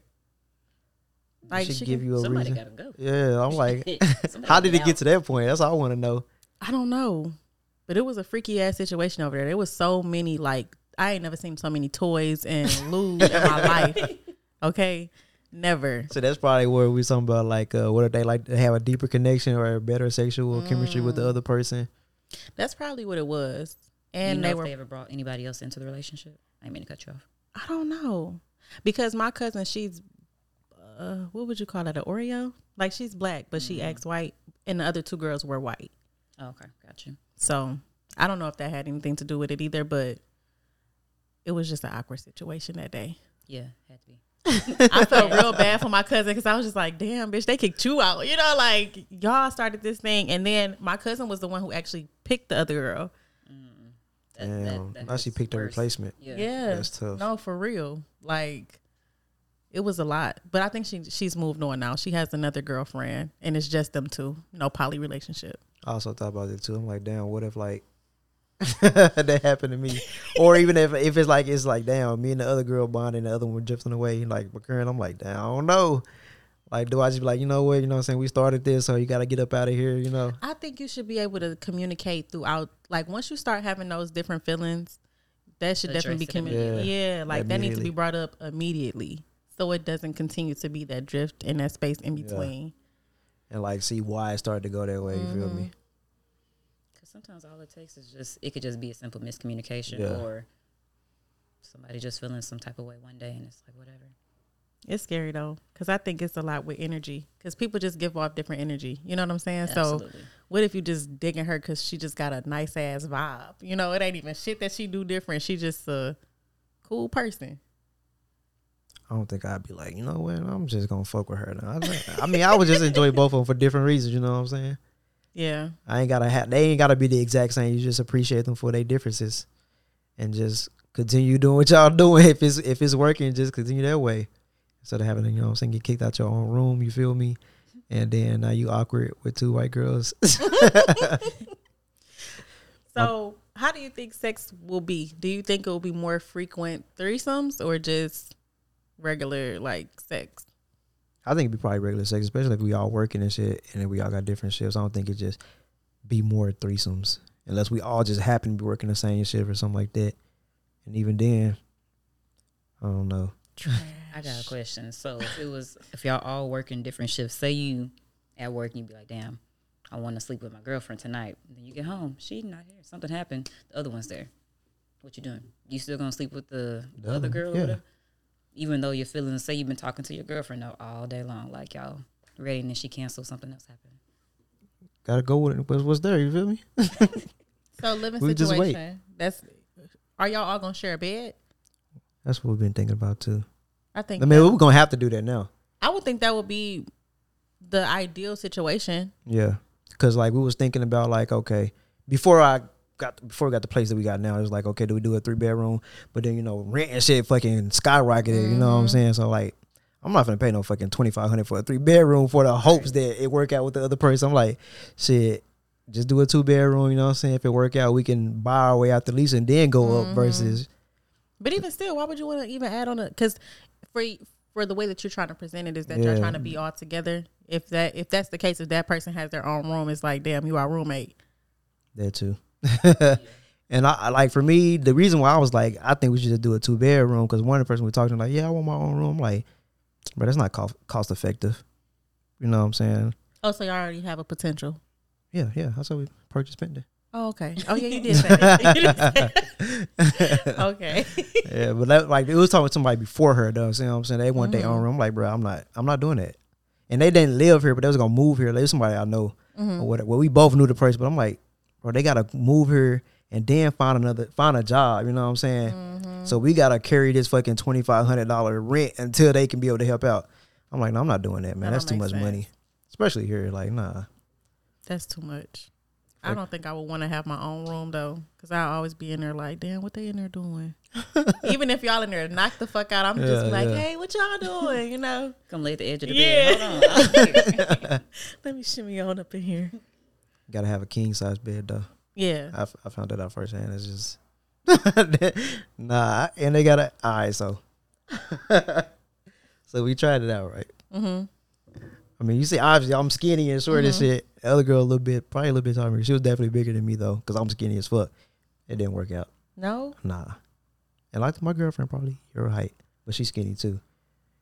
Like she, she give you a Somebody reason. gotta go. Yeah, I'm like, how did it out. get to that point? That's all I want to know. I don't know, but it was a freaky ass situation over there. There was so many like I ain't never seen so many toys and lube in my life. Okay, never. So that's probably where we talking about like, uh, what if they like to have a deeper connection or a better sexual chemistry with Mm. the other person? That's probably what it was. And you know they if were. they ever brought anybody else into the relationship? I didn't mean to cut you off. I don't know because my cousin, she's uh, what would you call it? An Oreo? Like she's black, but she acts white, and the other two girls were white. Oh, okay, got you. So I don't know if that had anything to do with it either, but it was just an awkward situation that day. Yeah, had to be. I felt real bad for my cousin because I was just like, damn, bitch, they kicked you out. You know, like y'all started this thing. And then my cousin was the one who actually picked the other girl. That, Damn. that- that now she hurts picked a replacement. Yeah. Yeah. That's tough. No, for real. Like, it was a lot. But I think she she's moved on now. She has another girlfriend and it's just them two. No poly relationship. I also thought about it too. I'm like, damn, what if like that happened to me? Or even if if it's like it's like, damn, me and the other girl bonding, the other one drifting away, like my current, I'm like, damn, I don't know. Like, do I just be like, you know what, you know what I'm saying? We started this, so you gotta get up out of here, you know? I think you should be able to communicate throughout. Like, once you start having those different feelings, that should definitely be Address communicated. immediately. Yeah, like that needs to be brought up immediately. So it doesn't continue to be that drift in that space in Yeah. between. And like see why it started to go that way, you feel Mm-hmm. me? Because sometimes all it takes is just it could just be a simple miscommunication Yeah. or somebody just feeling some type of way one day and it's like whatever. It's scary though, because I think it's a lot with energy. Because people just give off different energy. You know what I'm saying? So what if you just digging her because she just got a nice ass vibe? You know, it ain't even shit that she do different. She just a cool person. I don't think I'd be like, you know what, I'm just gonna fuck with her now. I, I mean, I would just enjoy both of them for different reasons, you know what I'm saying? Yeah. I ain't gotta have they ain't gotta be the exact same. You just appreciate them for their differences, and just continue doing what y'all doing. If it's if it's working, just continue that way. Instead of having you know what I'm saying get kicked out your own room. You feel me? And then now you awkward with two white girls. So, how do you think sex will be? Do you think it will be more frequent threesomes or just regular like sex? I think it'd be probably regular sex, especially if we all working and shit, and then we all got different shifts. I don't think it'd just be more threesomes unless we all just happen to be working the same shift or something like that. And even then, I don't know. I got a question. So if it was if y'all all working different shifts, say you at work and you be like, damn, I want to sleep with my girlfriend tonight. Then you get home, she not here. Something happened. The other one's there. What you doing? You still gonna sleep with the, the The other other- girl? yeah. Or whatever? Even though you're feeling, say you've been talking to your girlfriend all day long, like y'all ready, and then she cancels, something else happened. Gotta go with it. What's, what's there? You feel me? So, living We just wait. situation. That's are y'all all gonna share a bed? That's what we've been thinking about too. I think. I mean, we're gonna have to do that now. I would think that would be the ideal situation. Yeah, because like we was thinking about like okay, before I got before we got the place that we got now, it was like okay, do we do a three bedroom? But then you know rent and shit fucking skyrocketed. You know what I'm mm-hmm. saying? So like. I'm not gonna pay no fucking twenty five hundred for a three bedroom for the hopes that it work out with the other person. I'm like, shit, just do a two bedroom. You know what I'm saying? If it work out, we can buy our way out the lease and then go up. Mm-hmm. Versus, But even still, why would you want to even add on a? Because for for the way that you're trying to present it is that you're trying to be all together. If that if that's the case, if that person has their own room, it's like damn, you our roommate. That too. and I, like for me, the reason why I was like, I think we should just do a two bedroom because one of the person we talked to like, yeah, I want my own room. I'm like, but that's not cost cost effective. You know what I'm saying? Oh, so you already have a potential. Yeah, yeah. That's how we purchased Pendant. Oh, okay. Oh yeah, you did say that. You did say that. okay. yeah, but that like it was talking to somebody before her though. See what I'm saying? They want their Mm-hmm. own room. I'm like, bro, I'm not, I'm not doing that. And they didn't live here, but they was gonna move here. They was somebody I know Mm-hmm. or whatever. Well, we both knew the person, but I'm like, bro, they gotta move here and then find another, find a job. You know what I'm saying? Mm-hmm. So we gotta carry this fucking twenty five hundred dollar rent until they can be able to help out. I'm like, no, I'm not doing that, man. That That's too much sense. money, especially here. Like, nah. That's too much. I don't think I would want to have my own room though, because I always be in there like, damn, what they in there doing? Even if y'all in there knock the fuck out, I'm just like, yeah. hey, what y'all doing? You know, Come lay at the edge of the Yeah. bed. Hold on. Let me shimmy on up in here. Gotta have a king size bed though. Yeah. I, f- I found that out firsthand. It's just nah, and they got a all right. So, so we tried it out, right? Mm-hmm. I mean, you see, obviously, I'm skinny and short and shit. The other girl a little bit, probably a little bit taller. She was definitely bigger than me though, because I'm skinny as fuck. It didn't work out. No. Nah, and like my girlfriend, probably your height, but she's skinny too.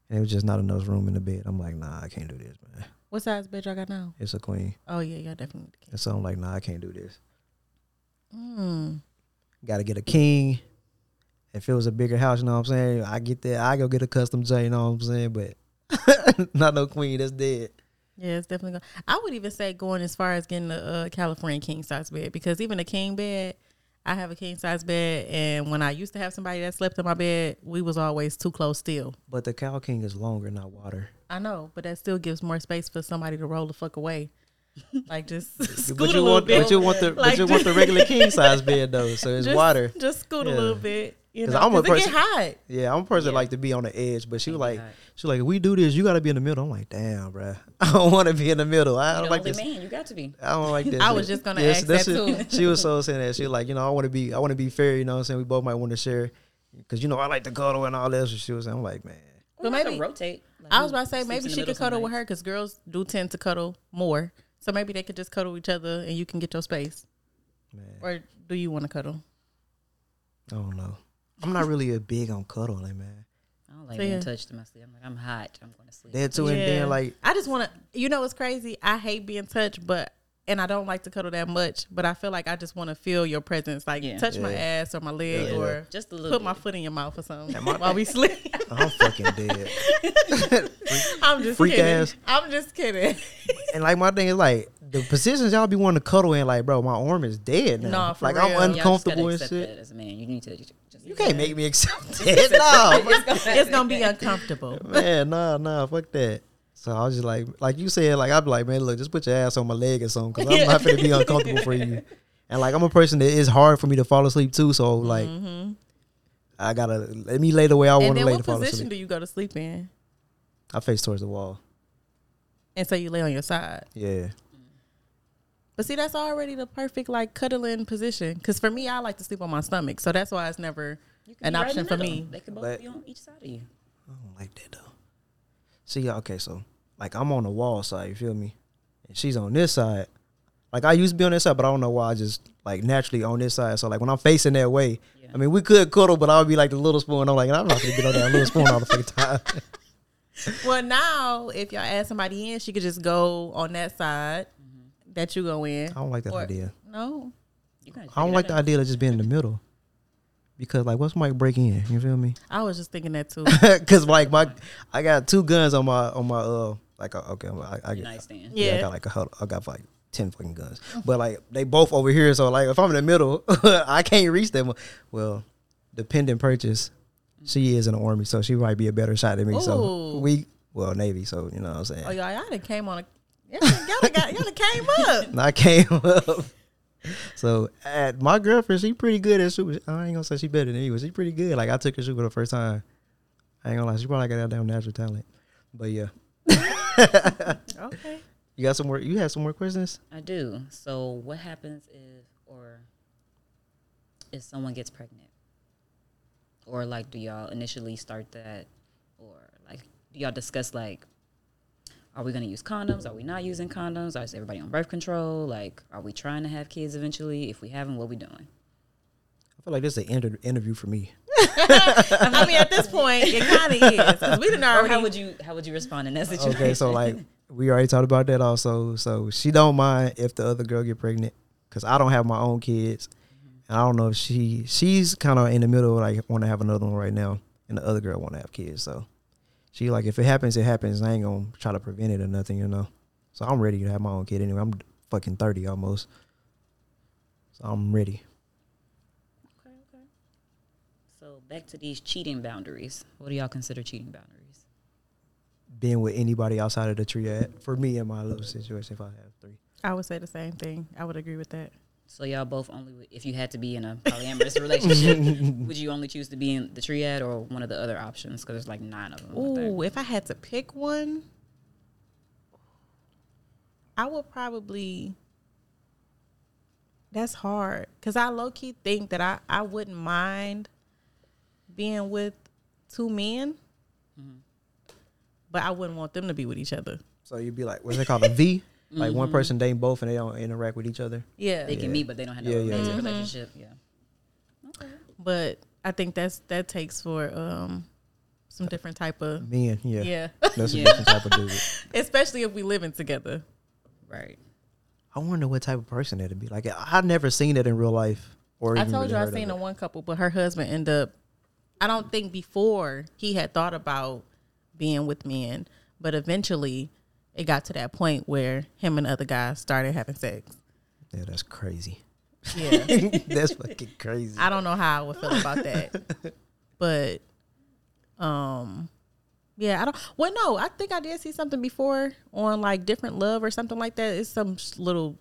And it was just not enough room in the bed. I'm like, nah, I can't do this, man. What size bed y'all got now? It's a queen, Oh yeah, y'all definitely. and so I'm like, nah, I can't do this. Mm. Got to get a king. If it was a bigger house, you know what I'm saying? I get that. I go get a custom J, you know what I'm saying? But not no queen. That's dead. Yeah, it's definitely. Go- I would even say going as far as getting a uh, California king size bed because even a king bed, I have a king size bed, and when I used to have somebody that slept in my bed, we was always too close still. But the Cal king is longer, not water. I know, but that still gives more space for somebody to roll the fuck away. Like just scoot but a you little want, bit. but you want the, Like but you want the regular king size bed though. So it's just, water. Just scoot a little bit. You 'Cause know, I'm a 'cause it person- hot. Yeah, I'm a person that Yeah. like to be on the edge. But she was like, hot. she was like, if we do this, you got to be in the middle. I'm like, damn, bruh. I don't want to be in the middle. I don't the like only this. man. You got to be. I don't like this. I was just gonna Yes, ask that's that too. She was so saying that she was like, you know, I want to be, I want to be fair. You know, what I'm saying we both might want to share, because you know I like to cuddle and all that. So she was, I'm like, man, But Well, I could maybe- rotate. Like, I was about to say maybe she could cuddle with her because girls do tend to cuddle more. So maybe they could just cuddle each other and you can get your space. man, Or do you want to cuddle? I don't know. I'm not really a big on cuddling, man. I don't like So, being yeah. touched in my sleep. I'm like, I'm hot. I'm going to sleep. That too, and then like, I just want to. You know what's crazy? I hate being touched, but and I don't like to cuddle that much. But I feel like I just want to feel your presence, like Yeah. touch my ass or my leg Yeah. or Just a little put bit. my foot in your mouth or something while we sleep. I'm fucking dead. I'm just Freak kidding. ass. I'm just kidding. And like my thing is like the positions y'all be wanting to cuddle in, like, bro, my arm is dead now. Nah, for like real. I'm Y'all Y'all just uncomfortable and shit. that as a man. You need to just. You can't make me accept that. no, it's gonna be uncomfortable. man, nah, nah, fuck that. So I was just like, like you said, like I'd be like, man, look, just put your ass on my leg or something, because I'm not gonna be uncomfortable for you. And like I'm a person that is hard for me to fall asleep too, so like I gotta let me lay the way I Mm-hmm. Want to lay what to fall position do you go to sleep in? I face towards the wall. And so you lay on your side. Yeah, But see, that's already the perfect like cuddling position. Because for me, I like to sleep on my stomach, so that's why it's never an be right option for middle. me. They can both But- be on each side of you. I don't like that though. See, yeah, okay, so like I'm on the wall side, you feel me? And she's on this side. Like I used to be on this side, but I don't know why I just like naturally on this side. So like when I'm facing that way, Yeah. I mean we could cuddle, but I would be like the little spoon. I'm like, and I'm not gonna be on that little spoon all the fucking time. Well, now if y'all add somebody in, she could just go on that side that you go in. I don't like that Or- idea. No, You gotta I don't like the idea of just being in the middle. Because like what's Mike break in? You feel me? I was just thinking that too. Cause like my I got two guns on my on my uh like uh, okay I, I get Nightstand. Yeah, I got like a hud- I got like ten fucking guns, but like they both over here. So like if I'm in the middle, I can't reach them. Well, the pending purchase, she is in the army, so she might be a better shot than me. So we well Navy, so you know what I'm saying. oh y'all, y'all done came on a y'all, done- y'all, done got, y'all came up. And I came up. So at my girlfriend, she pretty good at shooting. I ain't gonna say she better than me, but she pretty good. Like I took her shooting for the first time. I ain't gonna lie, she probably got that damn natural talent. But yeah, Okay. you got some more. You have some more questions. I do. So what happens if or if someone gets pregnant? Or like do y'all initially start that or like do y'all discuss like, are we gonna use condoms? Are we not using condoms? Is everybody on birth control? Like, are we trying to have kids eventually? If we haven't, what we doing? I feel like this is an inter- interview for me. I mean, at this point, it kind of is because we didn't Or already. how would you how would you respond in that situation? Okay, so like we already talked about that also. So she don't mind if the other girl get pregnant because I don't have my own kids, and I don't know if she she's kind of in the middle like want to have another one right now, and the other girl want to have kids. So she like if it happens, it happens. I ain't gonna try to prevent it or nothing, you know. So I'm ready to have my own kid anyway. I'm fucking thirty almost, so I'm ready. Okay, okay. So back to these cheating boundaries. What do y'all consider cheating boundaries? Being with anybody outside of the triad for me in my little situation, if I have three. I would say the same thing. I would agree with that. So y'all both only if you had to be in a polyamorous relationship, would you only choose to be in the triad or one of the other options? Because there's like nine of them. Ooh, if I had to pick one, I would probably. That's hard because I low key think that I, I wouldn't mind being with two men, mm-hmm. but I wouldn't want them to be with each other. So you'd be like, what's it called, a V? Like one mm-hmm. person dating both and they don't interact with each other. Yeah, They can meet, but they don't have no Yeah, yeah, romantic yeah. Mm-hmm. relationship. Yeah. Okay. but I think that's that takes for um some different type of Men, yeah, yeah, that's a different type of dude. especially if we living together. Right. I wonder what type of person that'd be. Like I have never seen it in real life. Or I told really you I heard seen a one couple, but her husband ended up. I don't think before he had thought about being with men, but eventually it got to that point where him and other guys started having sex. Yeah, that's crazy. Yeah, that's fucking crazy. I don't know how I would feel about that, but um, yeah, I don't. Well, no, I think I did see something before on like different love or something like that. It's some little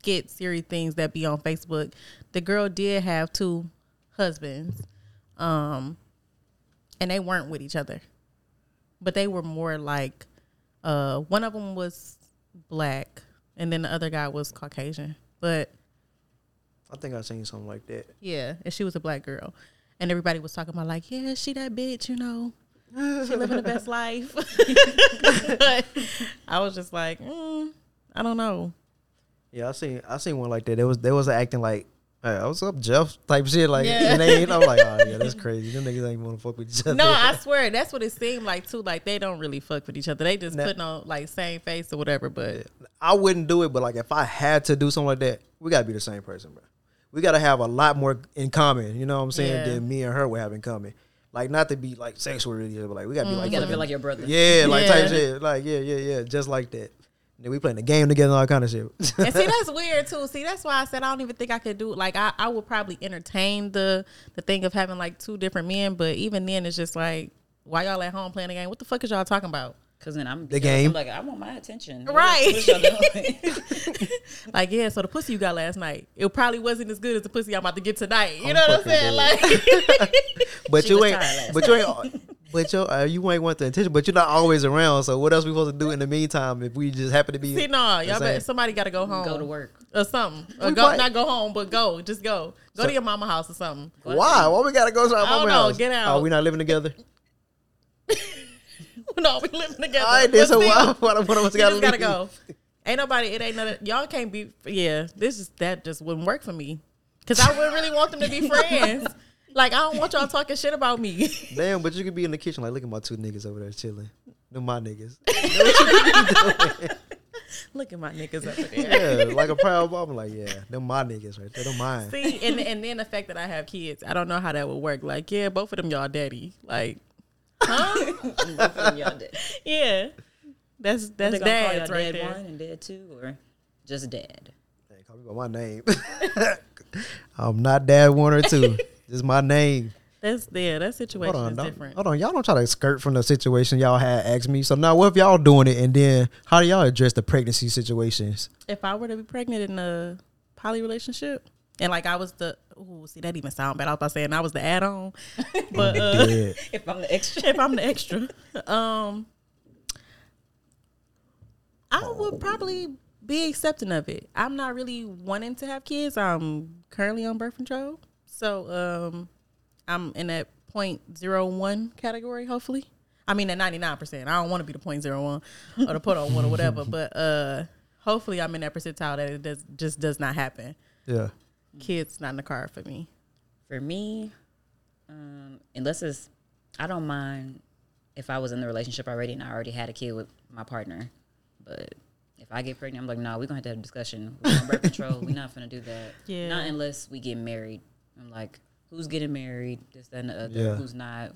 skit series things that be on Facebook. The girl did have two husbands, um, and they weren't with each other, but they were more like, uh, one of them was black, and then the other guy was Caucasian, but. I think I seen something like that. Yeah, and she was a black girl, and everybody was talking about like, yeah, she that bitch, you know, she living the best life. but I was just like, mm, I don't know. Yeah, I seen I seen one like that. They was they was acting like, hey, what's up, Jeff? Type shit like, Yeah. and they, I'm like, oh yeah, that's crazy. Them niggas ain't want to fuck with each other. No, I swear that's what it seemed like too. Like they don't really fuck with each other. They just Nah. putting on like same face or whatever. But I wouldn't do it, but like if I had to do something like that, we gotta be the same person, bro. We gotta have a lot more in common. You know what I'm saying? Yeah. Than me and her would have in common. Like not to be like sexual but like we gotta be like You gotta fucking- feel like your brother. yeah, like Mm. Yeah. type shit. Like yeah, yeah, yeah, just like that. Then we playing the game together, and all kind of shit. and see that's weird too. See that's why I said I don't even think I could do like I I would probably entertain the the thing of having like two different men, but even then it's just like why y'all at home playing the game? What the fuck is y'all talking about? Cause then I'm The jealous. I'm game. like I want my attention. Right. what y'all doing? Like, yeah, so the pussy you got last night, it probably wasn't as good as the pussy I'm about to get tonight. You I'm know what I'm saying? dead. Like, but She you was ain't, tired last but you ain't, but you uh, you ain't want the attention. But you're not always around. So what else we supposed to do in the meantime if we just happen to be? see, no, the y'all same? bet somebody got to go home. Go to work. Or something. Or go, might- not go home, but go. Just go. Go So- to your mama house or something. Why? Why we gotta go to our mama know, house? get out. Oh, we not living together. no, we living together. All right, then. But So why? Why one of us gotta just gotta leave? go. Ain't nobody, it ain't nothing. Y'all can't be, yeah, this is, that just wouldn't work for me. Cause I wouldn't really want them to be friends. Like, I don't want y'all talking shit about me. Damn, but you could be in the kitchen like, look at my two niggas over there chilling. Them my niggas. Look at my niggas over there. yeah, like a proud mom. Like, yeah, them my niggas right there. Them mine. See, and and then the fact that I have kids, I don't know how that would work. Like, yeah, both of them y'all daddy. Like, huh? Both of them y'all dead. yeah, that's that's They call dads y'all right dad there. one and dad two, or just dad? Hey, call me by my name. I'm not dad one or two. Just my name. That's yeah, that situation Hold on, is don't- different. hold on. Y'all don't try to skirt from the situation y'all had asked me. So now, what if y'all doing it, and then how do y'all address the pregnancy situations? If I were to be pregnant in a poly relationship, and like I was the, ooh, see that even sound bad. I was about saying I was the add on, but uh, If I'm the extra, if I'm the extra, um, I would probably be accepting of it. I'm not really wanting to have kids. I'm currently on birth control, so um, I'm in that 0.01 category. Hopefully, I mean, at ninety nine percent. I don't want to be the 0.01 or the point on one or whatever. But uh, hopefully, I'm in that percentile that it does just does not happen. Yeah. Kids not in the car for me. For me, um, unless it's, I don't mind if I was in the relationship already and I already had a kid with my partner. But if I get pregnant, I'm like, no, nah, we're gonna have to have a discussion. We're on birth control. We're not gonna do that. Yeah. Not unless we get married. I'm like, who's getting married? This, that, and the other. Yeah. Who's not?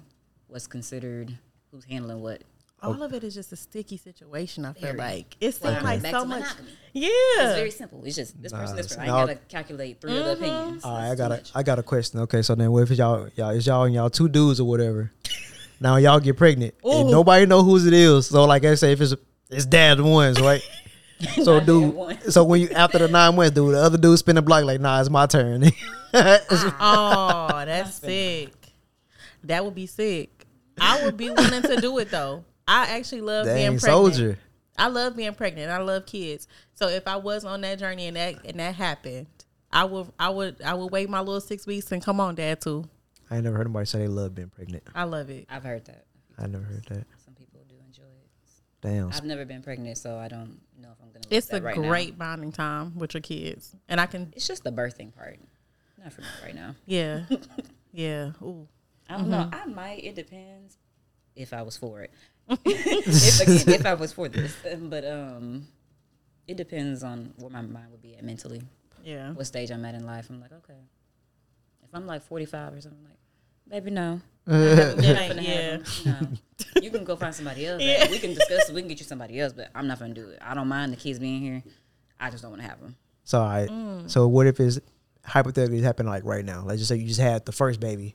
What's considered? Who's handling what? All oh. of it is just a sticky situation. I feel Very. like it Well, seems like back so to much. monogamy. Yeah, It's very simple. It's just this person, Nah, this it's person. I gotta calculate 3 other mm-hmm. opinions. All right, I got too a much. I got a question. Okay, so then what if y'all y'all is y'all and y'all two dudes or whatever? Now y'all get pregnant. And nobody know whose it is. So like I say, if it's it's dad ones, right? So dude, so when you after the nine months, dude, the other dude spin the block like, nah, it's my turn. Oh, that's sick. That would be sick. I would be willing to do it though. I actually love being pregnant. soldier. I love being pregnant. I love kids. So if I was on that journey and that and that happened, I would I would I would wait my little six weeks and come on, dad too. I ain't never heard anybody say they love being pregnant. I love it. I've heard that. I never heard that. Some people do enjoy it. Damn. I've never been pregnant, so I don't know if I'm gonna. It's list a that right now. great bonding time with your kids, and I can It's just the birthing part. Not for me right now. yeah yeah. Ooh. I don't know. I might. It depends if I was for it. if again, if I was for this, but um, it depends on where my mind would be at mentally. Yeah. What stage I'm at in life. I'm like, okay. If I'm like 45 or something, like, baby, no. Yeah, yeah. No. You can go find somebody else. Yeah. We can discuss it. We can get you somebody else, but I'm not gonna do it. I don't mind the kids being here. I just don't want to have them. So I so what if it's hypothetically happening like right now? Let's just say you just had the first baby.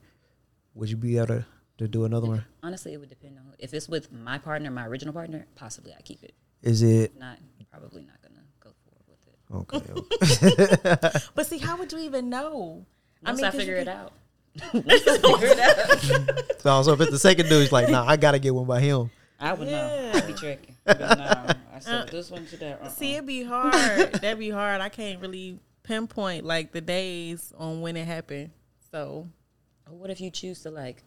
Would you be able to, to do another one? Honestly, it would depend on if it's with my partner, my original partner. Possibly, I keep it. Is it If not, probably not gonna go forward with it. okay? okay. But see, how would you even know? Once I, mean, 'cause figure it out. Once I figure it out, so, so if it's the second dude, He's like, nah, I gotta get one by him. I would know. I'd be tricking. But no, I said uh, this one to that. Uh-uh. See, it'd be hard. That'd be hard. I can't really pinpoint like the days on when it happened. So what if you choose to like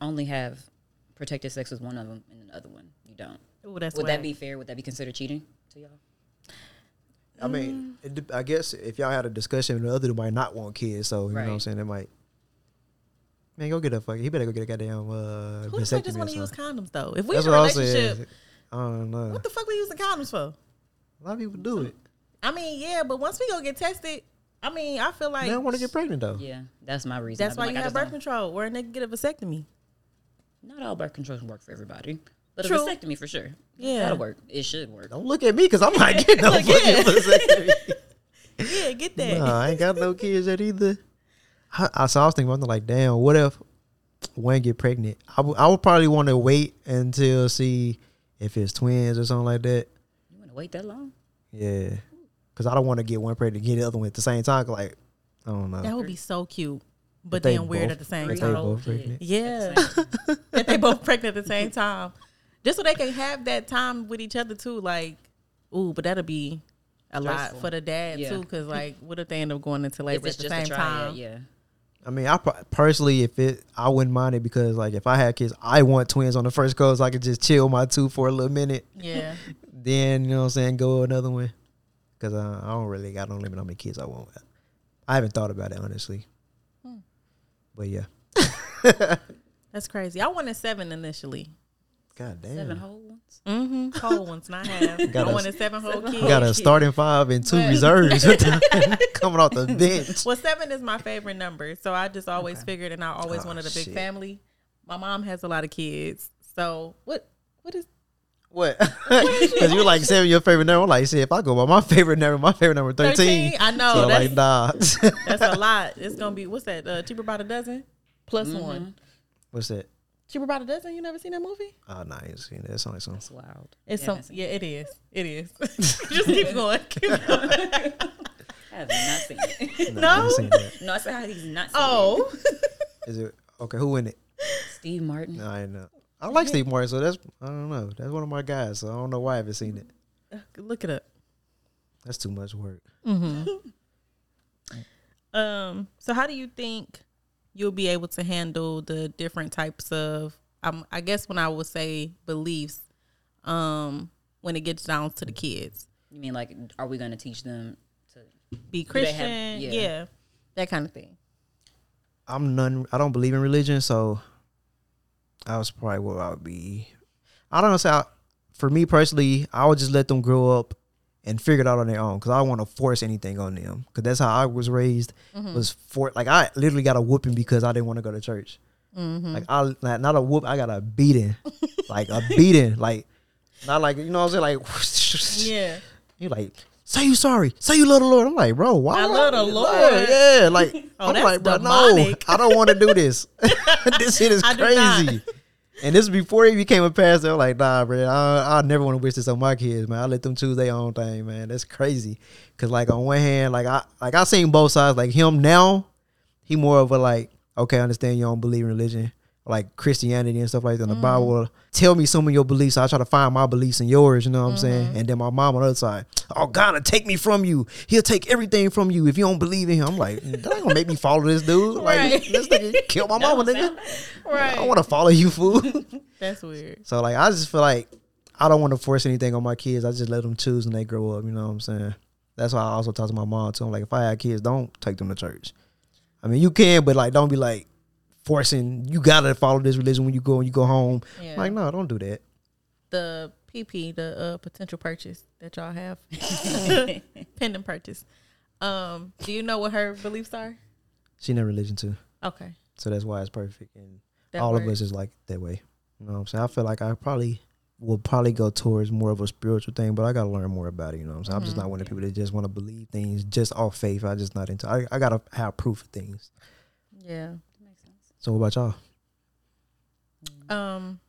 only have protected sex with one of them and the other one you don't? ooh, Would whack. that be fair? Would that be considered cheating to y'all? I mean, it, I guess if y'all had a discussion, the other dude might not want kids, so you know what I'm saying. It might. Man, go get a fucking. He better go get a goddamn uh, Who the fuck just want to use condoms though? If we That's in a what I'm relationship. I don't know. what the fuck we using condoms for? A lot of people do it. I mean, yeah, but once we go get tested, I mean, I feel like they don't want to get pregnant though. Yeah, that's my reason. that's why be you I have just birth control, where a nigga get a vasectomy. don't- all birth controls work for everybody, but True. a vasectomy for sure. Yeah. that'll work. It should work. Don't look at me because I'm not getting no fucking yeah. vasectomy. Yeah, get that. Nah, I ain't got no kids yet either. I, I, so I was thinking, I'm like, damn, what if one get pregnant? I would- I would probably want to wait until see if it's twins or something like that. You want to wait that long? Yeah, because I don't want to get one pregnant, and get the other one at the same time. Like, I don't know. That would be so cute, but then weird at the same if Three they time. both kid pregnant. Yeah. at the same time. that they both pregnant at the same time, just so they can have that time with each other too. Like, ooh, but that'll be a lot for the dad Yeah. too, because like, what if they end up going into labor at the same a triad, time? yeah. I mean, I personally, if it, I wouldn't mind it because, like, if I had kids, I want twins on the first go, so I could just chill my two for a little minute. Yeah. Then you know what I'm saying, go another one. Because uh, I don't really got no limit on how many kids I want. I haven't thought about it honestly. Hmm. But yeah, That's crazy. I wanted seven initially. god damn. Seven whole ones. Mm-hmm. Whole ones, not half. Got I a- wanted seven whole kids. got a starting five and two But- reserves coming off the bench. Well, seven is my favorite number, so I just always Okay. figured, and I always Oh, wanted a big shit. family. My mom has a lot of kids, so what? What is? What? Because you're like seven, your favorite number. I'm like, shit, if I go by my favorite number, my favorite number 13. 13? I know, So that's- like, nah. That's a lot. It's gonna be what's that? Uh, cheaper by the dozen, plus Mm-hmm. one. What's that? Cheaper by the dozen. You never seen that movie? Ah, oh, no, I ain't seen that. It's only some. That's wild. It's Yeah, some. Yeah, it is. It is. Just keep going. Keep going. I have not seen it. Nah, I No? ain't seen no, I said how he's not seen Oh, Is it okay? Who in it? it. Steve Martin. No, I know. I like Steve Martin, so that's I don't know. That's one of my guys, so I don't know why I haven't seen it. Uh, look it up. That's too much work. Mm-hmm. Um. So, how do you think you'll be able to handle the different types of um, I guess when I would say beliefs, um, when it gets down to the kids, You mean like, are we going to teach them to? be they have- Christian, yeah. yeah. that kind of thing. I'm none. I don't believe in religion, so I was probably what I would be. I don't know. So I- for me personally, I would just let them grow up and figure it out on their own because I don't want to force anything on them because that's how I was raised. Mm-hmm. Was for like I literally got a whooping because I didn't want to go to church. Mm-hmm. Like I like, not a whoop, I got a beating, like a beating, like not like you know what I'm saying, like Yeah, you like say you sorry, say you love the Lord. I'm like, bro, why? I love the Lord. Yeah, like Oh, I'm like, bro, no. I don't want to do this. this shit is I crazy. And this is before he became a pastor. I'm like, nah, bro, I, I never want to wish this on my kids, man. I let them choose their own thing, man. That's crazy. Cause like on one hand, like I like I seen both sides. Like him now, he more of a like, okay, I understand you don't believe in religion, like Christianity and stuff like that in the Mm-hmm. Bible. Tell me some of your beliefs. I try to find my beliefs in yours. You know what I'm Mm-hmm. saying? And then my mom on the other side, oh God, will take me from you. He'll take everything from you if you don't believe in him. I'm like, that ain't gonna make me follow this dude. Like Right. this nigga killed my mama, nigga. I right. don't want to follow you, fool. That's weird. so like, I just feel like I don't want to force anything on my kids. I just let them choose when they grow up. You know what I'm saying? That's why I also talk to my mom too. I'm like, if I had kids, don't take them to church. I mean, you can, but like, don't be like forcing. You gotta follow this religion when you go and you go home. Yeah. Like, no, don't do that. the PP, the uh, potential purchase that y'all have, pending purchase. Um, do you know what her beliefs are? She in a religion too, Okay, so that's why it's perfect. And that all of us is like that way. You know what I'm saying? I feel like I probably will probably go towards more of a spiritual thing, but I gotta learn more about it. You know what I'm saying? I'm just Mm-hmm. not one of the people that just want to believe things just off faith. I just not into. I, I gotta have proof of things. Yeah. So what about y'all? Um,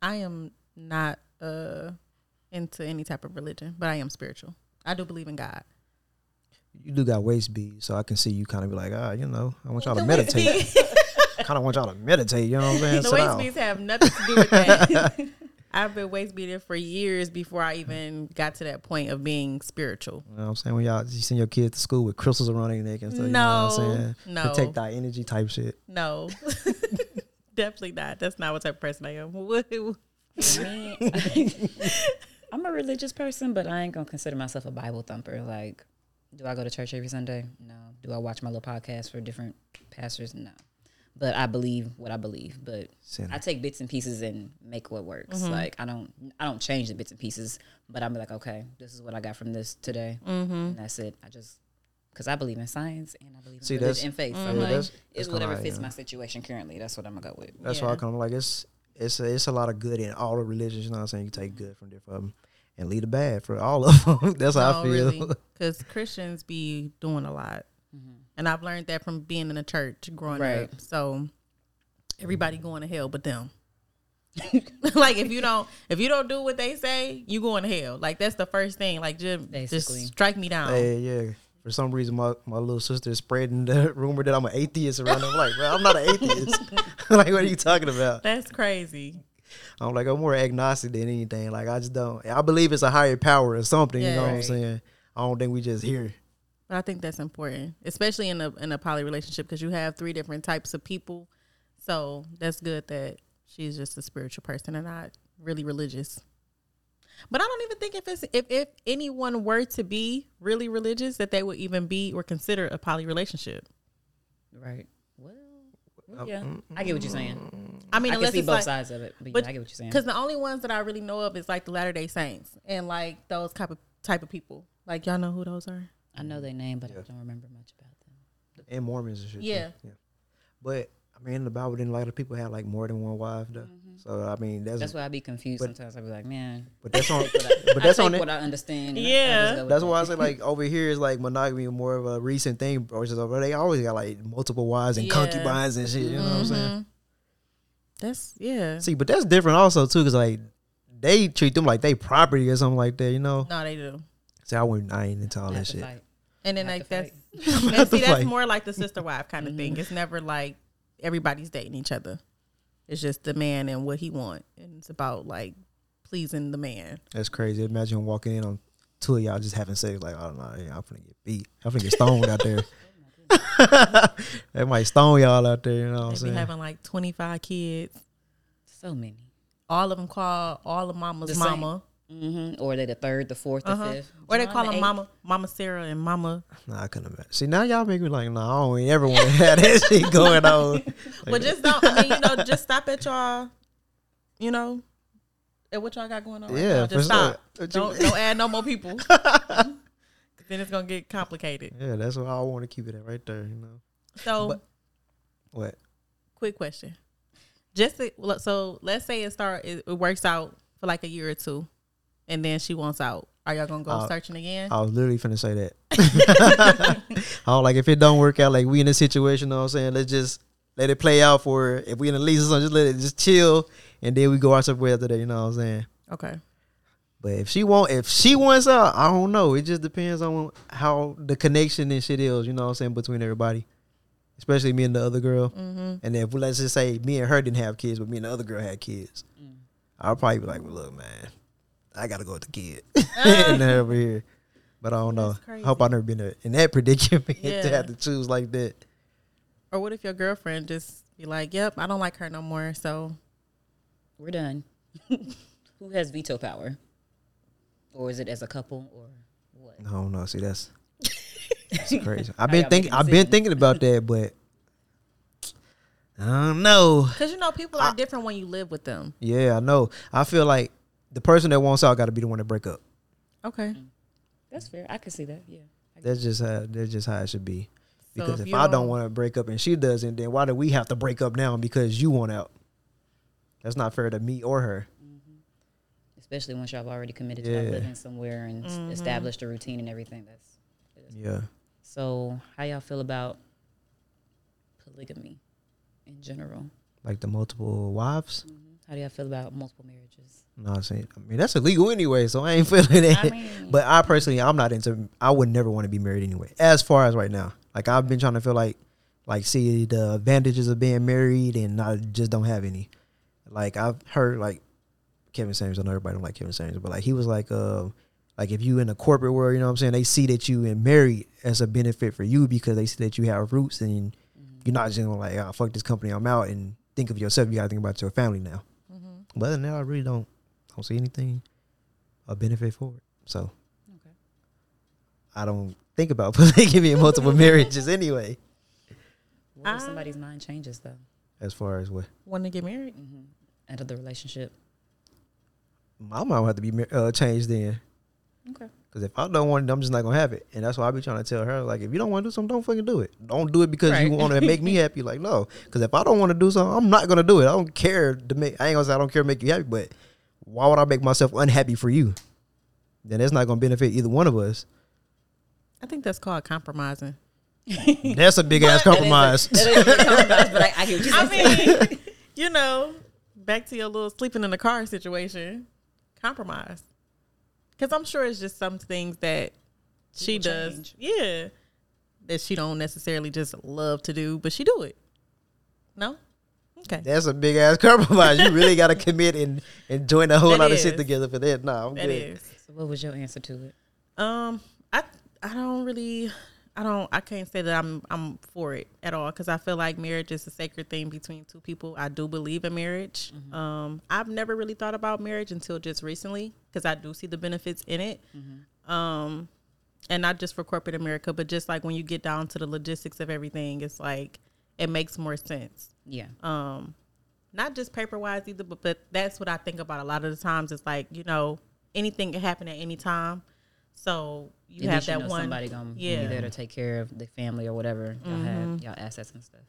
I am not uh into any type of religion, but I am spiritual. I do believe in God. You do got waist beads, so I can see you kind of be like, ah, you know, I want y'all to meditate. kind of want y'all to meditate. You know what I'm saying? the Sit waist beads have nothing to do with that. I've been waist beating for years before I even got to that point of being spiritual. You know what I'm saying? When y'all you send your kids to school with crystals around their neck and stuff, you know No, what I'm saying? no. Protect that energy type shit. No, definitely not. That's not what type of person I am. What- I'm a religious person, but I ain't gonna consider myself a Bible thumper. Like, do I go to church every Sunday? No. Do I watch my little podcast for different pastors? No. But I believe what I believe. But Sinner. I take bits and pieces and make what works. Mm-hmm. Like I don't, I don't change the bits and pieces. But I'm like, okay, this is what I got from this today, Mm-hmm. and that's it. I just because I believe in science and I believe in See, religion that's- and faith. Mm-hmm. I'm Yeah, like, that's- it's that's kinda whatever fits am. my situation currently. That's what I'm gonna go with. That's why I Yeah. kind of like it's it's a, it's a lot of good in all the religions. You know what I'm saying? You take good from different of them and leave the bad for all of them. That's how I feel. Because Christians be doing a lot, and I've learned that from being in a church growing Right. up. So everybody going to hell, but them. like if you don't if you don't do what they say, you going to hell. Like that's the first thing. Like just Basically. just strike me down. Hey, yeah. For some reason, my, my little sister is spreading the rumor that I'm an atheist around. I'm like, bro, I'm not an atheist. like, what are you talking about? That's crazy. I'm like, I'm more agnostic than anything. Like, I just don't. I believe it's a higher power or something. you Yeah. know what I'm saying? I don't think we just here. But I think that's important, especially in a in a poly relationship because you have three different types of people. So that's good that she's just a spiritual person and not really religious. But I don't even think if it's if, if anyone were to be really religious that they would even be or consider a poly relationship. Right. Well, uh, yeah, mm, mm, I get what you're saying. I mean, I can see it's both like, sides of it, but, but- yeah, I get what you're saying. because the only ones that I really know of is like the Latter Day Saints and like those type of type of people. Like y'all know who those are. I know their name, but I don't remember much about them. And Mormons and shit. too. Yeah. yeah. But, I mean, in the Bible, then a lot of people have like more than one wife, though. So, I mean, that's, That's why I be confused But- sometimes. I be like, man, but that's on, but, I, but that's I on take it. what I understand. and I- I Yeah. just go with That's that. why I say like over here is like monogamy more of a recent thing, bro. It's just over they always got like multiple wives and Yeah. concubines and shit. You know what I'm saying? Mhm. That's yeah. See, but that's different also too, because like they treat them like they property or something like that. You know? No, they do. See, I wouldn't. I ain't into all I that shit. fight. And then like that's and see that's fight. more like the sister wife kind of thing. Mm-hmm. It's never like everybody's dating each other. It's just the man and what he want, and it's about like pleasing the man. That's crazy. Imagine walking in on two of y'all just having sex. Like, oh no, yeah, I'm finna get beat. I'm gonna get stoned out there. they might stone y'all out there. You know what I'm They be saying? having like twenty five kids. So many. All of them call all of mama's The same. mama. Hmm Or they the third, the 4th, the Uh-huh. fifth. Or they John call the them mama, mama Sarah and mama. Nah, I couldn't imagine. See, now y'all make me like, nah, I don't ever want to have that shit going on. Well, just don't. I mean, you know, just stop at y'all. You know, at what y'all got going on. Right Yeah, now. for just sure. stop. What you- Don't don't add no more people. then it's gonna get complicated. Yeah, that's why I want to keep it at right there. You know So, But- what? quick question. Just to, so let's say it start it, it works out for like a year or two, and then she wants out. Are y'all gonna go Uh, searching again? I was literally finna say that. I was like, if it don't work out, like we in a situation, you know what I'm saying? Let's just let it play out for. If we in a lease or something, just let it just chill, and then we go our separate way after that. You know what I'm saying? okay. But if she want, if she wants out, I don't know. It just depends on how the connection and shit is. You know what I'm saying between everybody, especially me and the other girl. Mm-hmm. And if let's just say me and her didn't have kids, but me and the other girl had kids, Mm. I'll probably be like, well, "Look, man, I gotta go with the kid and then over here." But I don't know. I hope I've never been in- in that predicament to have to choose like that. Or what if your girlfriend just be like, "Yep, I don't like her no more." So We're done. Who has veto power? Or is it as a couple or what? I don't know. See, that's that's crazy. I've been thinking. I've been thinking about that, but I don't know. Because you know, people are different when you live with them. Yeah, I know. I feel like the person that wants out got to be the one to break up. Okay. Mm-hmm. That's fair. I can see that. Yeah. That's just how that's just how it should be. So Because if if, I don't don't- want to break up and she doesn't, then why do we have to break up now because you want out? That's not fair to me or her. Mm-hmm. Especially once y'all have already committed to Yeah. like living somewhere and s- Mhm. established a routine and everything. That's Yeah. so. How y'all feel about polygamy in general? Like the multiple wives. Mm-hmm. How do y'all feel about multiple marriages? No, I'm saying. I mean, that's illegal anyway, so I ain't feeling it. I mean, but I personally, I'm not into. I would never want to be married anyway. As far as right now, like I've been trying to feel like, like see the advantages of being married, and I just don't have any. Like I've heard like Kevin Samuels. I know everybody don't like Kevin Samuels, but like he was like, uh, like if you in the corporate world, you know what I'm saying, they see that you and married as a benefit for you because they see that you have roots and you're not just gonna like, oh, fuck this company, I'm out, and think of yourself. You gotta think about your family now. But other than that, I really don't don't see anything a benefit for it. So Okay. I don't think about polygamy and multiple marriages anyway. what if I- somebody's mind changes though? As far as what Want to get married? Mm-hmm. Out of the relationship. my mom have to be uh, changed then. Okay. Because if I don't want it, I'm just not gonna have it, and that's why I be trying to tell her like, if you don't want to do something, don't fucking do it. Don't do it because you want to make me happy. Like no, because if I don't want to do something, I'm not gonna do it. I don't care to make. I ain't gonna say I don't care to make you happy, but why would I make myself unhappy for you? Then that's not gonna benefit either one of us. I think that's called compromising. That's a big ass compromise. That is, that is compromise, but I, I hear you're I mean, you know, back to your little sleeping in the car situation. Compromise. Because I'm sure it's just some things that she does. change. Yeah. That she don't necessarily just love to do, but she do it. No? Okay. That's a big ass compromise. You really got to commit and, and join a whole That lot of shit together for that. No, I'm That good. is. so what was your answer to it? Um, I I don't really, I don't, I can't say that I'm I'm for it at all because I feel like marriage is a sacred thing between two people. I do believe in marriage. Um, I've never really thought about marriage until just recently because I do see the benefits in it. Um, and not just for corporate America, but just like when you get down to the logistics of everything, it's like it makes more sense Yeah. um not just paper wise either but, but that's what i think about a lot of the times it's like you know anything can happen at any time so you At have least that know one somebody gonna yeah. Mm-hmm. be there to take care of the family or whatever y'all have y'all assets and stuff.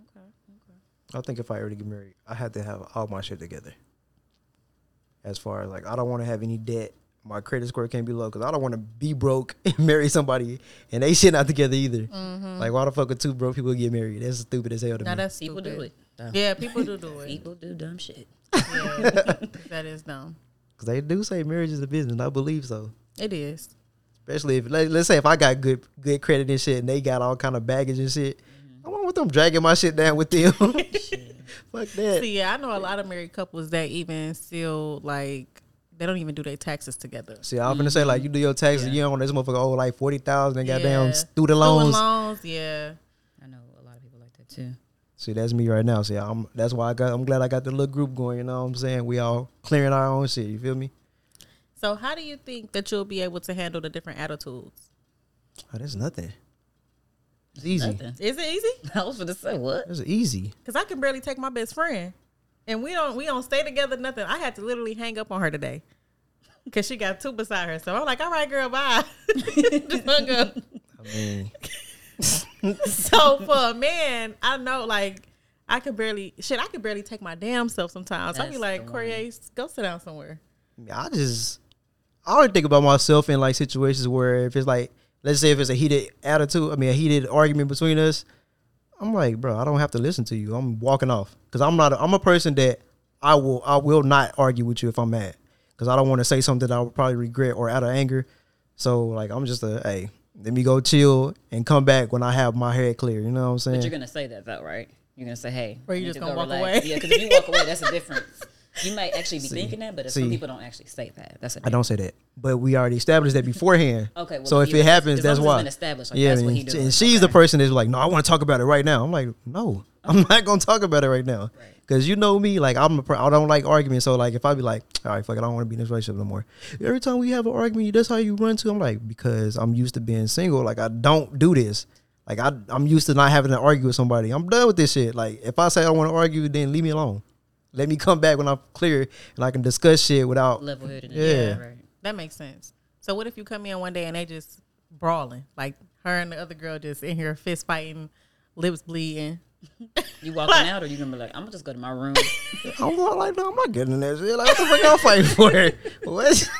Okay. okay. I think if I ever get married, I had to have all my shit together. As far as like, I don't want to have any debt. My credit score can't be low because I don't want to be broke and marry somebody and they shit not together either. Like, why the fuck are two broke people get married? That's stupid as hell to now me. that's People stupid. do it. though. yeah people do do it People do dumb shit. yeah, that is dumb Because they do say marriage is a business. I believe so. It is Especially if let, let's say if I got good good credit and shit and they got all kind of baggage and shit. Mm-hmm. I don't want them dragging my shit down with them. Fuck that. see yeah i know a lot of married couples that even still like they don't even do their taxes together See, I was gonna say like you do your mm-hmm. taxes, Yeah. you don't want this motherfucker owe like forty thousand and Yeah. goddamn student loans. Student loans. loans yeah I know a lot of people like that too. See, that's me right now. See, I'm that's why I got. I'm glad I got the little group going. You know what I'm saying? We all clearing our own shit. You feel me? So, how do you think that you'll be able to handle the different attitudes? Oh, that's nothing. It's easy. Nothing. Is it easy? I was gonna say what? It's easy. Because I can barely take my best friend, and we don't we don't stay together. Nothing. I had to literally hang up on her today because she got two beside her. So I'm like, all right, girl, bye. Just hung up. I mean, So for a man, I know like I could barely shit. I could barely take my damn self sometimes. I'd be like, the Corey, go sit down somewhere. I just I only think about myself in like situations where if it's like let's say if it's a heated attitude, I mean a heated argument between us, I'm like, bro, I don't have to listen to you. I'm walking off because I'm not. A, I'm a person that I will I will not argue with you if I'm mad because I don't want to say something that I would probably regret or out of anger. So like I'm just a hey, let me go chill and come back when I have my head clear. You know what I'm saying? But you're gonna say that though, right? You're gonna say, "Hey," Or you I need just gonna go walk relax. away? Yeah, because if you walk away, that's a difference. You might actually be See. thinking that, but See. some people don't actually say that. That's a I don't say that, but we already established that beforehand. Okay, well, so if it happens, that's why. been established, like, yeah, and, and she's the person that's like, no, I want to talk about it right now. I'm like, no, I'm not gonna talk about it right now, Right. because you know me, like I'm, a, I don't like arguing. So like, if I be like, all right, fuck it, I don't want to be in this relationship no more. Every time we have an argument, that's how you run to. I'm like, because I'm used to being single. Like I don't do this. Like I, I'm used to not having to argue with somebody. I'm done with this shit. Like if I say I want to argue, then leave me alone. Let me come back when I'm clear and I can discuss shit without. level headed. Yeah. right. That makes sense. So what if you come in one day and they just brawling, like her and the other girl just in here fist fighting, lips bleeding. You walking out, or you gonna be like, "I'm gonna just go to my room." I'm not like, no, I'm not getting in that shit. Like, what the fuck y'all fighting for? What?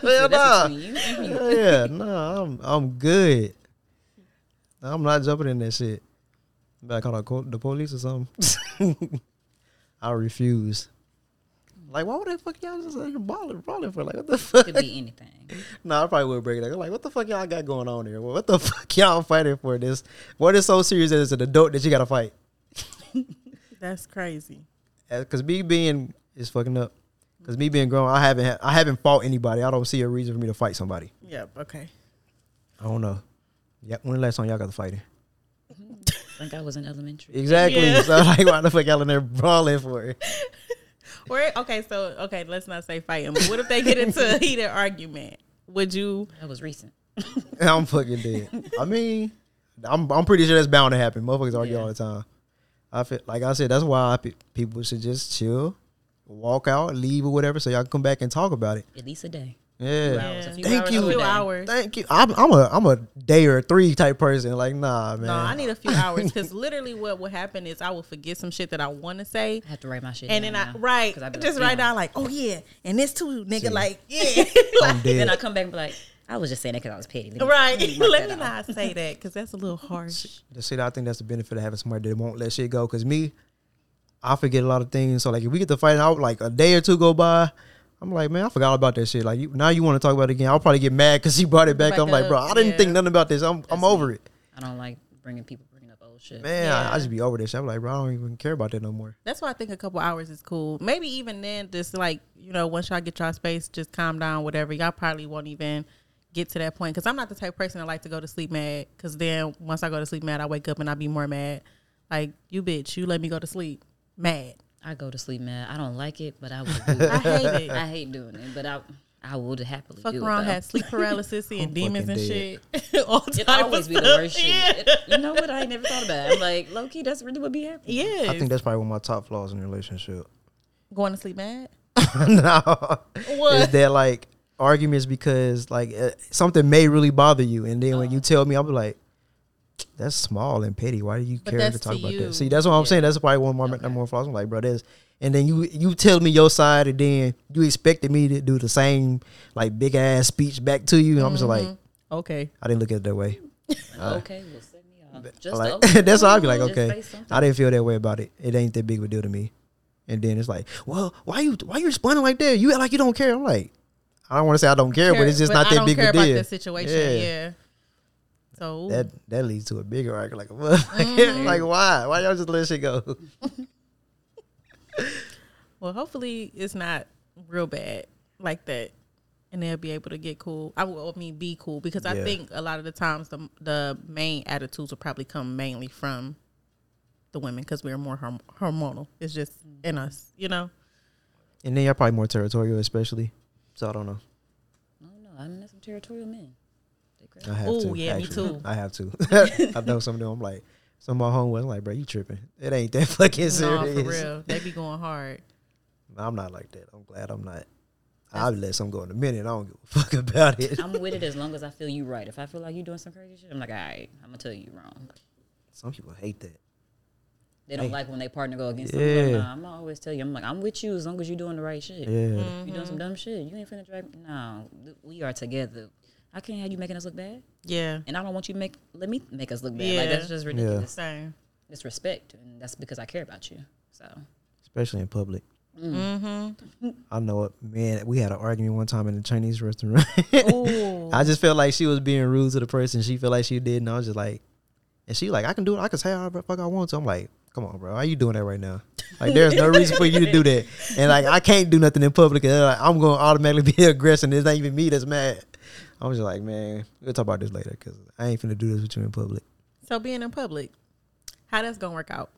Hell nah. between you and me. Hell Yeah, nah, I'm I'm good. I'm not jumping in that shit. Back on the, co- the police or something. I refuse. Like, why would the fuck y'all just like brawling, brawling for? Like, what the fuck? Could be anything. Nah, I probably would break it. down. Like, what the fuck y'all got going on here? What the fuck y'all fighting for? This what is so serious that it's an adult that you gotta fight? That's crazy. because me being is fucking up. Because me being grown, I haven't I haven't fought anybody. I don't see a reason for me to fight somebody. Yep. Okay. I don't know. Yeah, when the last time y'all got to fighting? I think I was in elementary. Exactly. Yeah. So like, why the fuck y'all in there brawling for? it? Where? Okay. So okay, let's not say fighting. But what if they get into a heated argument? Would you? That was recent. I'm fucking dead. I mean, I'm I'm pretty sure that's bound to happen. Motherfuckers argue Yeah. all the time. I feel like I said that's why I, pe- people should just chill, walk out, leave or whatever, so y'all can come back and talk about it. At least a day. Yeah. hours, Thank hours you. A a few hours. Thank you. I'm I'm a I'm a day or three type person. Like nah, man. No, I need a few hours because literally what will happen is I will forget some shit that I want to say. I have to write my shit And down then I now. right, 'Cause I be like, just right damn. now, like, oh yeah, and this too, nigga, See. like, yeah, Like. Then I come back and be like, I was just saying that because I was petty. Let me- right. let me Let me that off. not say that because that's a little harsh. The shit, I think that's the benefit of having somebody that won't let shit go. Cause me, I forget a lot of things. So like, if we get to fighting out, like a day or two go by, I'm like, man, I forgot about that shit. Like you, now you want to talk about it again? I'll probably get mad because he brought it back. Back I'm like, bro, I didn't think nothing about this. I'm I'm over me. it, I don't like bringing people bringing up old shit. man. Yeah. I, I just be over this. shit. I'm like, bro, I don't even care about that no more. That's why I think a couple hours is cool. Maybe even then, just like you know, once y'all get y'all space, just calm down, whatever. Y'all probably won't even get to that point because I'm not the type of person that like to go to sleep mad. Because then once I go to sleep mad, I wake up and I be more mad. Like you, bitch, you let me go to sleep mad. I go to sleep, mad. I don't like it, but I would do it. I hate it. I hate doing it, but I I would happily Fuck do around, it. though. had sleep paralysis, seeing I'm demons and fucking shit. All It always of be the worst shit. Yeah. It- you know what? I ain't never thought about it. I'm like, low key, that's really what be happening. Yeah, I think that's probably one of my top flaws in a relationship. going to sleep mad. no, What? is that like arguments because like uh, something may really bother you, and then when you tell me, I'll be like, "That's small and petty. Why do you But care to talk to about you. that?" See, that's what I'm saying. That's probably one of my Okay. number one flaws. I'm like, bro, that's and then you you tell me your side, and then you expected me to do the same like big ass speech back to you, and I'm just like, Okay. I didn't look at it that way. Uh, okay, well, set me off. Just like that's how I'd be like, okay. I didn't feel that way about it. It ain't that big of a deal to me. And then it's like, well, why you why you responding like that? You act like you don't care. I'm like, I don't want to say I don't care, but it's just not I that don't big care of a deal. about the situation. Yeah. Yeah. So That that leads to a bigger argument. Like, motherfucker. like mm-hmm. why? Why y'all just let shit go? well, hopefully it's not real bad like that, and they'll be able to get cool. I will I mean be cool because I Yeah. think a lot of the times the the main attitudes will probably come mainly from the women because we're more horm- hormonal. It's just in us, you know. And then you're probably more territorial, especially. So I don't know. I don't know. I know some territorial men. They. I have Ooh, to. yeah, me actually. too. I have to. I know some of them. I'm like, some of my homeboys. I'm like, bro, you tripping? It ain't that fucking No, serious. for real, they be going hard. I'm not like that. I'm glad I'm not. I'll let some go in a minute. I don't give a fuck about it. I'm with it as long as I feel you right. If I feel like you're doing some crazy shit, I'm like, all right, I'm gonna tell you you wrong. Some people hate that. They don't Hey. like when they partner go against them. Yeah. Nah, I'm gonna always tell you, I'm like, I'm with you as long as you're doing the right shit. Yeah. If you doing some mm-hmm. dumb shit, you ain't finna drag. No, we are together. I can't have you making us look bad, Yeah, and I don't want you to make let me make us look bad. Like Yeah. that's just ridiculous. same. It's respect, and that's because I care about you. So Especially in public. Mm-hmm. I know it. Man, we had an argument one time in a Chinese restaurant. I just felt like she was being rude to the person. She felt like she did, and I was just like, and she like, I can do it. I can say however the fuck I want to. I'm like, come on, bro, why are you doing that right now? Like, there's no reason for you to do that. And like, I can't do nothing in public. And, like, I'm going to automatically be aggressive. It's not even me that's mad. I was just like, man, we'll talk about this later because I ain't finna do this with you in public. so being in public, how that's gonna work out?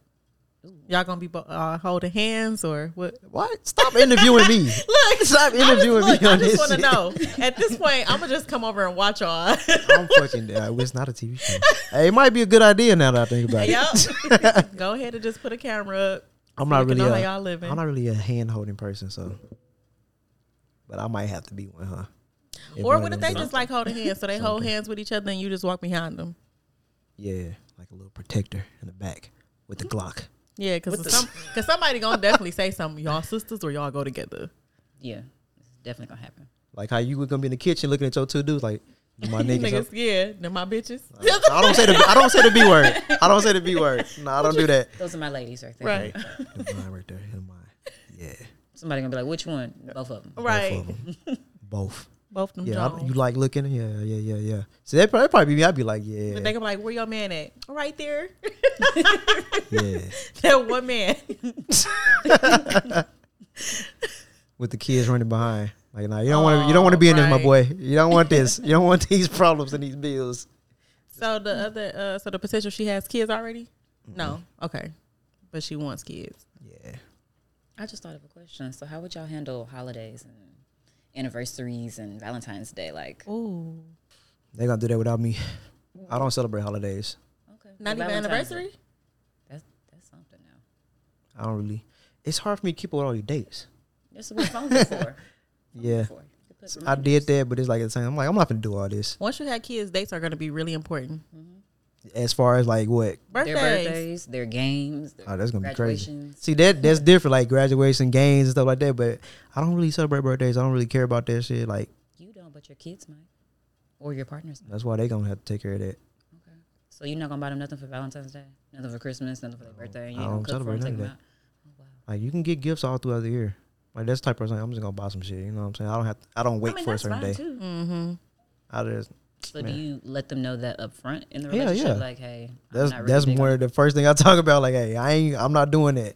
Y'all gonna be uh, holding hands or what? What? Stop interviewing me. Look, Stop I just, interviewing look, me I just want to know. At this point, I'm gonna just come over and watch y'all. I'm fucking dead. It's not a TV show. Hey, it might be a good idea now that I think about it. yep. Go ahead and just put a camera up. I'm so not really. know A, how y'all living. I'm not really a hand holding person, so. But I might have to be one, huh? If or one what if they do- just like holding hands? So they hold hands with each other and you just walk behind them. Yeah, like a little protector in the back with the Glock. Yeah, because With some, cause somebody gonna definitely say something. Y'all sisters or y'all go together. yeah, it's definitely gonna happen. Like how you were gonna be in the kitchen looking at your two dudes, like my niggas. Niggas, yeah, they're my bitches. Uh, I don't say the I don't say the B word. I don't say the B word. No, I don't do that. Those are my ladies right there. Right. Hit mine right there. Hit mine. Yeah, Somebody gonna be like, which one? Both of them. Right. both of them. Both. Both of them. Yeah, I, you like looking? Yeah, yeah, yeah, yeah. So that probably, probably be me. I'd be like, yeah, But they gonna be like, where your man at? Right there. yeah. that one man. With the kids running behind. Like, nah, you don't want to. You don't want to be in this, my boy. You don't want this. You don't want these problems and these bills. So the other, uh, so the potential she has kids already? No. Okay. But she wants kids. Yeah. I just thought of a question. So, how would y'all handle holidays and anniversaries and Valentine's Day? Like, Ooh. They're gonna do that without me. I don't celebrate holidays. okay, Not well, even Valentine's Day- anniversary? That's that's something now. I don't really. It's hard for me to keep up with all these dates. That's what phones are for. Phones Yeah. for. You could put I did that, but it's like at the same. I'm like, I'm not gonna do all this. Once you have kids, dates are gonna be really important. Mm-hmm. As far as like what? Birthdays. Their birthdays, their games, their Oh, that's gonna be crazy. See that that's different, like graduation games and stuff like that. But I don't really celebrate birthdays. I don't really care about that shit. Like You don't, but your kids might, or your partners might. that's why they gonna have to take care of that. Okay. So you're not gonna buy them nothing for Valentine's Day, nothing for Christmas, nothing for their birthday. You I don't gonna for celebrate them, take them out. Oh, wow. Like you can get gifts all throughout the year. Like that's the type of person I'm just gonna buy some shit. You know what I'm saying? I don't have. To, I don't wait I mean, for a certain fine day. too. Mm-hmm. I just So Man. do you let them know that up front in the relationship? yeah. Like, hey, I'm that's not really that's big on more the first thing I talk about. Like, hey, I ain't. I'm not doing that.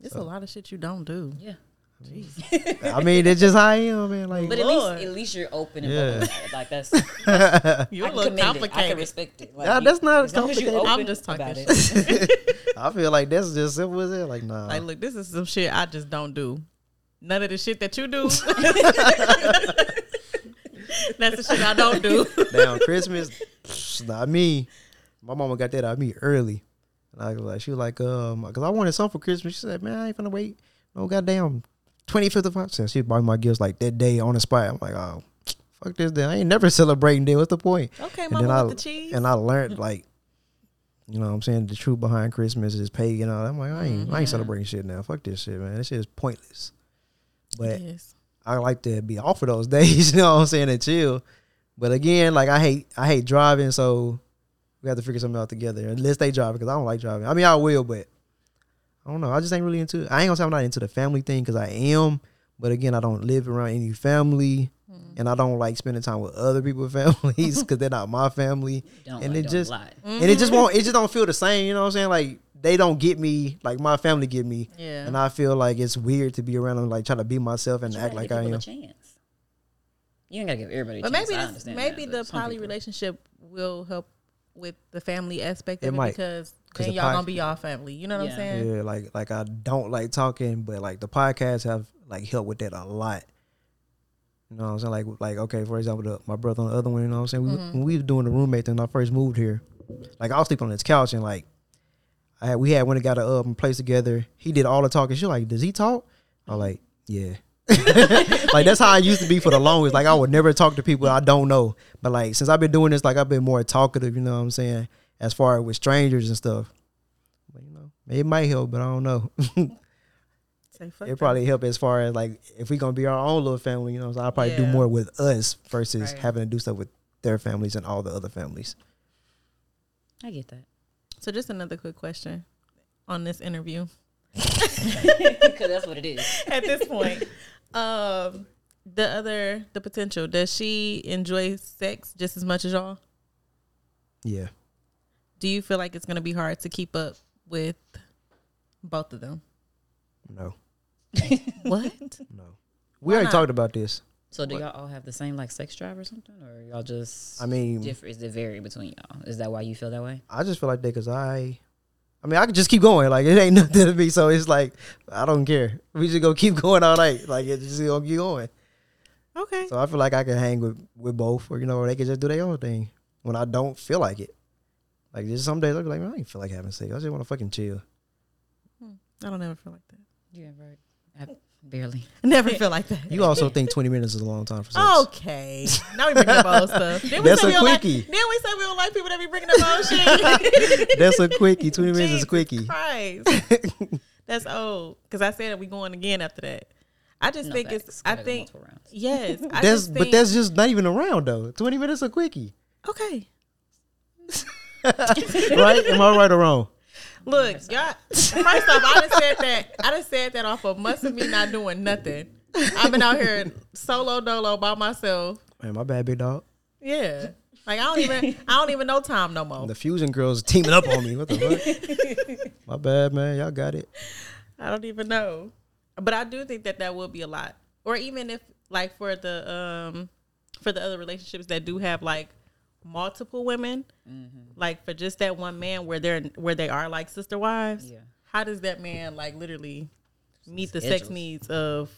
It's a lot of shit you don't do. Yeah. Jeez. I mean, it's just how I am, man. Like, But at Lord. least, at least you're open and Yeah. vocal about it. Like that's, You I a can little it. I can respect it. Like, Nah, that's not as long as you complicated. I'm just talking about shit. it. I feel like that's just simple as it. Like, nah. Like, look, this is some shit I just don't do. None of the shit that you do. That's the shit I don't do. Damn, Christmas, psh, not me. My mama got that out of me early. And I was like, she was like, um, because I wanted something for Christmas. She said, man, I ain't finna wait. No goddamn 25th of October. She bought my gifts like that day on the spot. I'm like, oh, fuck this day. I ain't never celebrating day. What's the point? Okay, And mama then I with the cheese. and I learned like, you know what I'm saying, the truth behind Christmas is pagan. and all that. I'm like, I ain't, I ain't celebrating shit now. Fuck this shit, man. This shit is pointless. But yes. I like to be off of those days, you know what I'm saying, and chill. But again, like I hate I hate driving, so we have to figure something out together. Unless they drive, because I don't like driving. I mean, I will, but I don't know. I just ain't really into. It. I ain't gonna say I'm not into the family thing because I am. But again, I don't live around any family, mm. and I don't like spending time with other people's families because they're not my family. Don't And it just- lie. And it just won't. It just don't feel the same. You know what I'm saying? Like they don't get me like my family get me, Yeah. and I feel like it's weird to be around them, like trying to be myself and act like I am. a chance. You ain't gotta give everybody a but chance. maybe this, maybe that, the but poly people- relationship will help with the family aspect of it might. because 'Cause and the y'all pod- gonna be y'all family. You know what Yeah. I'm saying? Yeah, like like I don't like talking, but like the podcasts have like helped with that a lot. You know what I'm saying? Like like okay, for example, the, my brother on the other one, you know what I'm saying? We, Mm-hmm. When we was doing the roommate thing when I first moved here, like I was sleeping on this couch and like I had we had went and got a um, place together. He did all the talking. She like, does he talk? I'm like, yeah. like that's how I used to be for the longest. Like I would never talk to people I don't know. But like since I've been doing this, like I've been more talkative. You know what I'm saying? As far as with strangers and stuff. But you know, it might help, but I don't know. It them. probably help as far as like if we gonna be our own little family. You know, so I'll probably do more with us versus Right. having to do stuff with their families and all the other families. I get that. So just another quick question on this interview. Because that's what it is. At this point, um, the other the potential does she enjoy sex just as much as y'all? Yeah. Do you feel like it's gonna be hard to keep up with both of them? No. What? No. We Why already not? talked about this. So do y'all all have the same like sex drive or something, or y'all just I mean, different? Is it vary between y'all? Is that why you feel that way? I just feel like that because I, I mean, I could just keep going. Like it ain't nothing to me. So it's like I don't care. We just go keep going all night. Like it's just gonna keep going. Okay. So I feel like I can hang with with both, or you know, or they can just do their own thing when I don't feel like it. Like just some days I'll be like, man, I ain't feel like having sex. I just want to fucking chill. Hmm. I don't ever feel like that. Yeah, right. I, barely. Never feel like that. You also think twenty minutes is a long time for sex? Okay. Now we bring up old stuff. Then we That's say a we don't like, quickie. Then we say we don't like people that be bringing up old shit. That's a quickie. Twenty minutes is a quickie. Christ. That's old. Because I said we going again after that. I just No think facts. it's. I think multiple yes. I That's just but think, that's just not even around though. Twenty minutes a quickie, okay. right? Am I right or wrong? Look, y'all. First off, I just said that. I just said that off of must of me not doing nothing. I've been out here solo dolo by myself. Man, my bad, big dog. Yeah. Like I don't even. I don't even know time no more. The fusion girls teaming up on me. What the fuck? my bad, man. Y'all got it. I don't even know. But I do think that that will be a lot. Or even if like for the um for the other relationships that do have like multiple women, mm-hmm. like for just that one man where they're where they are like sister wives. Yeah. How does that man like literally meet the sex needs of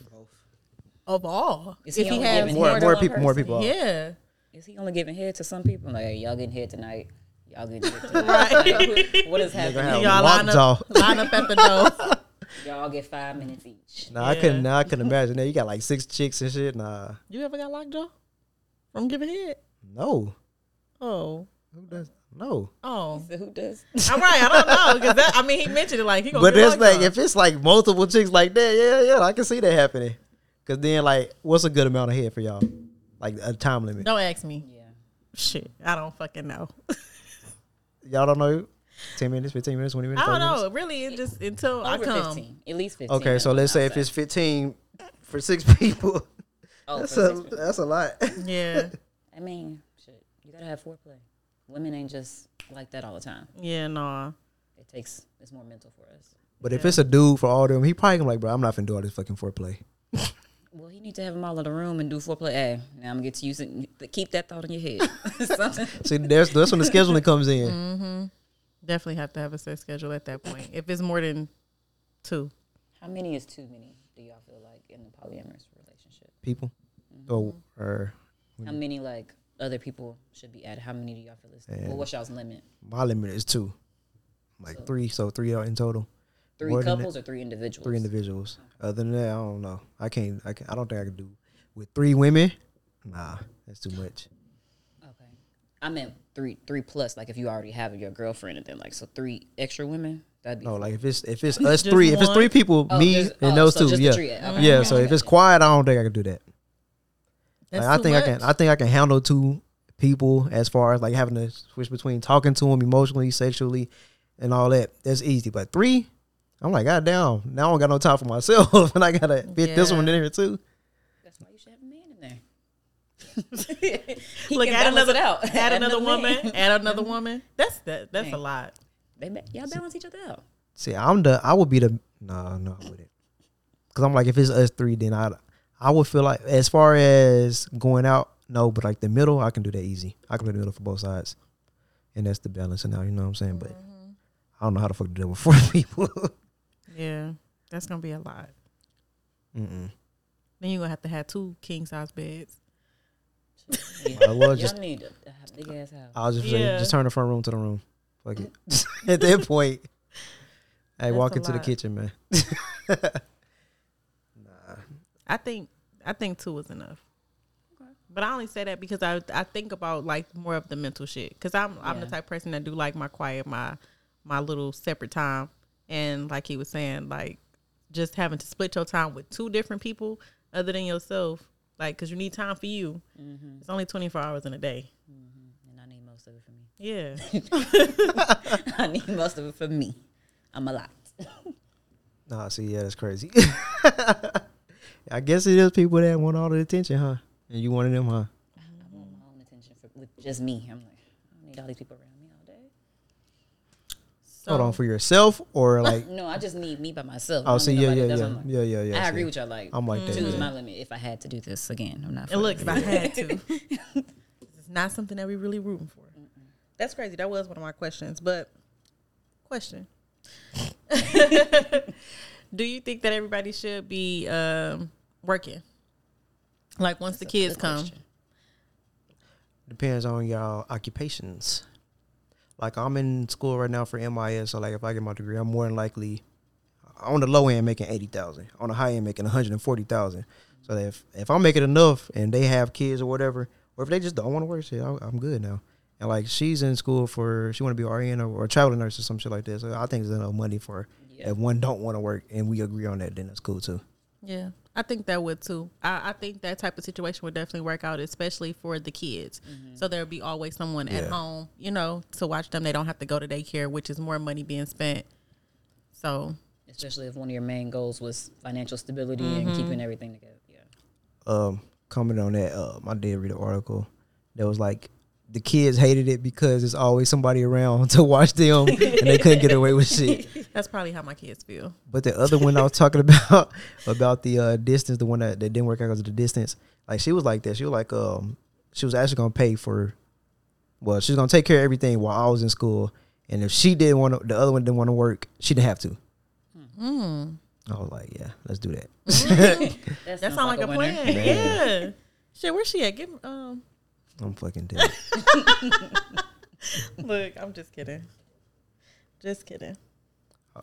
of all? Is he only has giving More, more one people, more people. yeah. Is he only giving head to some people? Like, hey, y'all getting head tonight. Y'all getting head tonight. Right. what is happening? have Y'all line Lockjaw. up, line up at the door. Y'all get five minutes each. Nah, I Yeah. couldn't. Nah, I couldn't imagine that. You got like six chicks and shit. Nah, You ever got locked jaw from giving head? no. Oh, Who does? No. oh. So who does? I'm right. I don't know because that. I mean, he mentioned it like he gonna. But it's locked like if it's like multiple chicks like that, yeah, yeah, I can see that happening. Cause then like, what's a good amount of head for y'all? Like a time limit. Don't ask me. Yeah. Shit, I don't fucking know. Y'all don't know. Ten minutes, fifteen minutes, twenty minutes. I don't know. minutes? Really, it just until I Over come. 15. At least 15. Okay, so let's say I'll if it's fifteen for six people, Oh, that's a people. that's a lot. Yeah, I mean, shit. You gotta have foreplay. Women ain't just like that all the time. yeah, no. It takes, it's more mental for us. But if it's a dude for all of them, he probably gonna be like, bro, I'm not finna do all this fucking foreplay. Well, he need to have them all in the room and do foreplay. Hey, now I'm gonna get to use it. Keep that thought in your head. See, that's that's when the scheduling comes in. Definitely have to have a set schedule at that point. If it's more than two, How many is too many? Do y'all feel like in the polyamorous relationship? People, Mm-hmm. oh, or How many like other people should be added? How many do y'all feel is? Yeah. Well, what's y'all's limit? my limit is two, like So- three. So three are in total. Three More than couples or three individuals? Three individuals. Other than that, I don't know. I can't. I can. I don't think I can do with three women. Nah, that's too much. Okay. I meant three, three plus. Like if you already have your girlfriend, and then like so three extra women. That'd be No, like if it's if it's us Just three, if it's one? three people, Oh, me just- and oh, those so two, just the yeah, three. Okay. yeah. Okay, So if it's quiet, I don't think I can do that. That's Like, I think much. I can. I think I can handle two people as far as like having to switch between talking to them emotionally, sexually, and all that. That's easy. But three, I'm like, God damn, now I don't got no time for myself, and I gotta fit this one in here too. That's why you should have a man in there. he Look, add another, out. add another man. woman, add another woman. That's that. That's a lot. They y'all balance each other out. See, I'm the. I would be the. No, no, I wouldn't. Cause I'm like, if it's us three, then I, I would feel like as far as going out, no, but like the middle, I can do that easy. I can do the middle for both sides, and that's the balance. And now you know what I'm saying. But mm-hmm. I don't know how the fuck to deal with four people. Yeah, that's gonna be a lot. Mm-mm. Then you're gonna have to have two king size beds. Yeah. I was Y'all just, need a, a big ass house. I was just Yeah. saying, just turn the front room to the room. Fuck it. At that point, hey, walk a into the kitchen, man. I think I think two is enough. But I only say that because I I think about like more of the mental shit because I'm I'm the type of person that do like my quiet my my little separate time and like he was saying like just having to split your time with two different people other than yourself like because you need time for you. Mm-hmm. It's only 24 hours in a day. And I need most of it for me. Yeah. I need most of it for me. I'm a lot. Nah, see, yeah, that's crazy. I guess it is people that want all the attention, huh? And you one of them, huh? I want my own attention for, with just me. I'm like, I don't need all these people around me all day. So, Hold on, for yourself or like? No, I just need me by myself. I oh, see, need yeah, yeah, yeah, like- yeah, yeah, yeah. I see. agree with y'all. Like, I'm like that. two is yeah. my limit. If I had to do this again, I'm not. And look, if I had to, it's not something that we really rooting for. That's crazy. That was one of my questions. But question: Do you think that everybody should be um, working? Like once the That's a kids come, question. Depends on y'all occupations. Like I'm in school right now for MIS, so like if I get my degree, I'm more than likely on the low end making eighty thousand, on the high end making one hundred and forty thousand. So that if if I'm making enough and they have kids or whatever, or if they just don't want to work, shit, I- I'm good now. And like she's in school for she want to be RN or, or a traveling nurse or some shit like that. So I think there's enough money for Yeah. if one don't want to work and we agree on that, then that's cool too. yeah, I think that would too. I, I think that type of situation would definitely work out, especially for the kids. So there'll be always someone at home, you know, to watch them. They don't have to go to daycare, which is more money being spent. So Especially if one of your main goals was financial stability and keeping everything together. Yeah. um comment on that. Um, I did read an article that was like the kids hated it because there's always somebody around to watch them and they couldn't get away with shit. that's probably how my kids feel. But the other one I was talking about about the uh, distance, the one that, that didn't work out because of the distance, like she was like that. She was like um she was actually gonna pay for well, she was gonna take care of everything while I was in school. And if she didn't want to, the other one didn't want to work, she didn't have to. Mm. I was like, yeah, let's do that. That, That sounds like, a winner. plan. Man. Yeah. Shit, where's she at? Give um. I'm fucking dead. Look, I'm just kidding. Just kidding. Uh,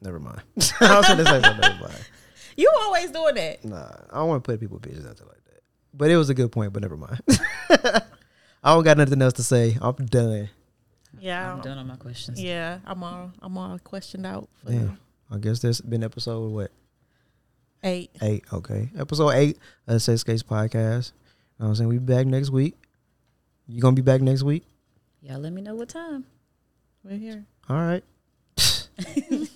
never mind. I was gonna say something. Never mind. You always doing that. Nah, I don't want to put people business out there like that. But it was a good point, but never mind. I don't got nothing else to say. I'm done. Yeah. I'm done on my questions. Yeah, I'm all I'm all questioned out. For Damn. I guess this has been episode what? Eight. Eight. Okay. Episode eight of the Sex Case Podcast. You know what I'm saying? We be back next week. You gonna be back next week? Y'all let me know what time. We're here. All right.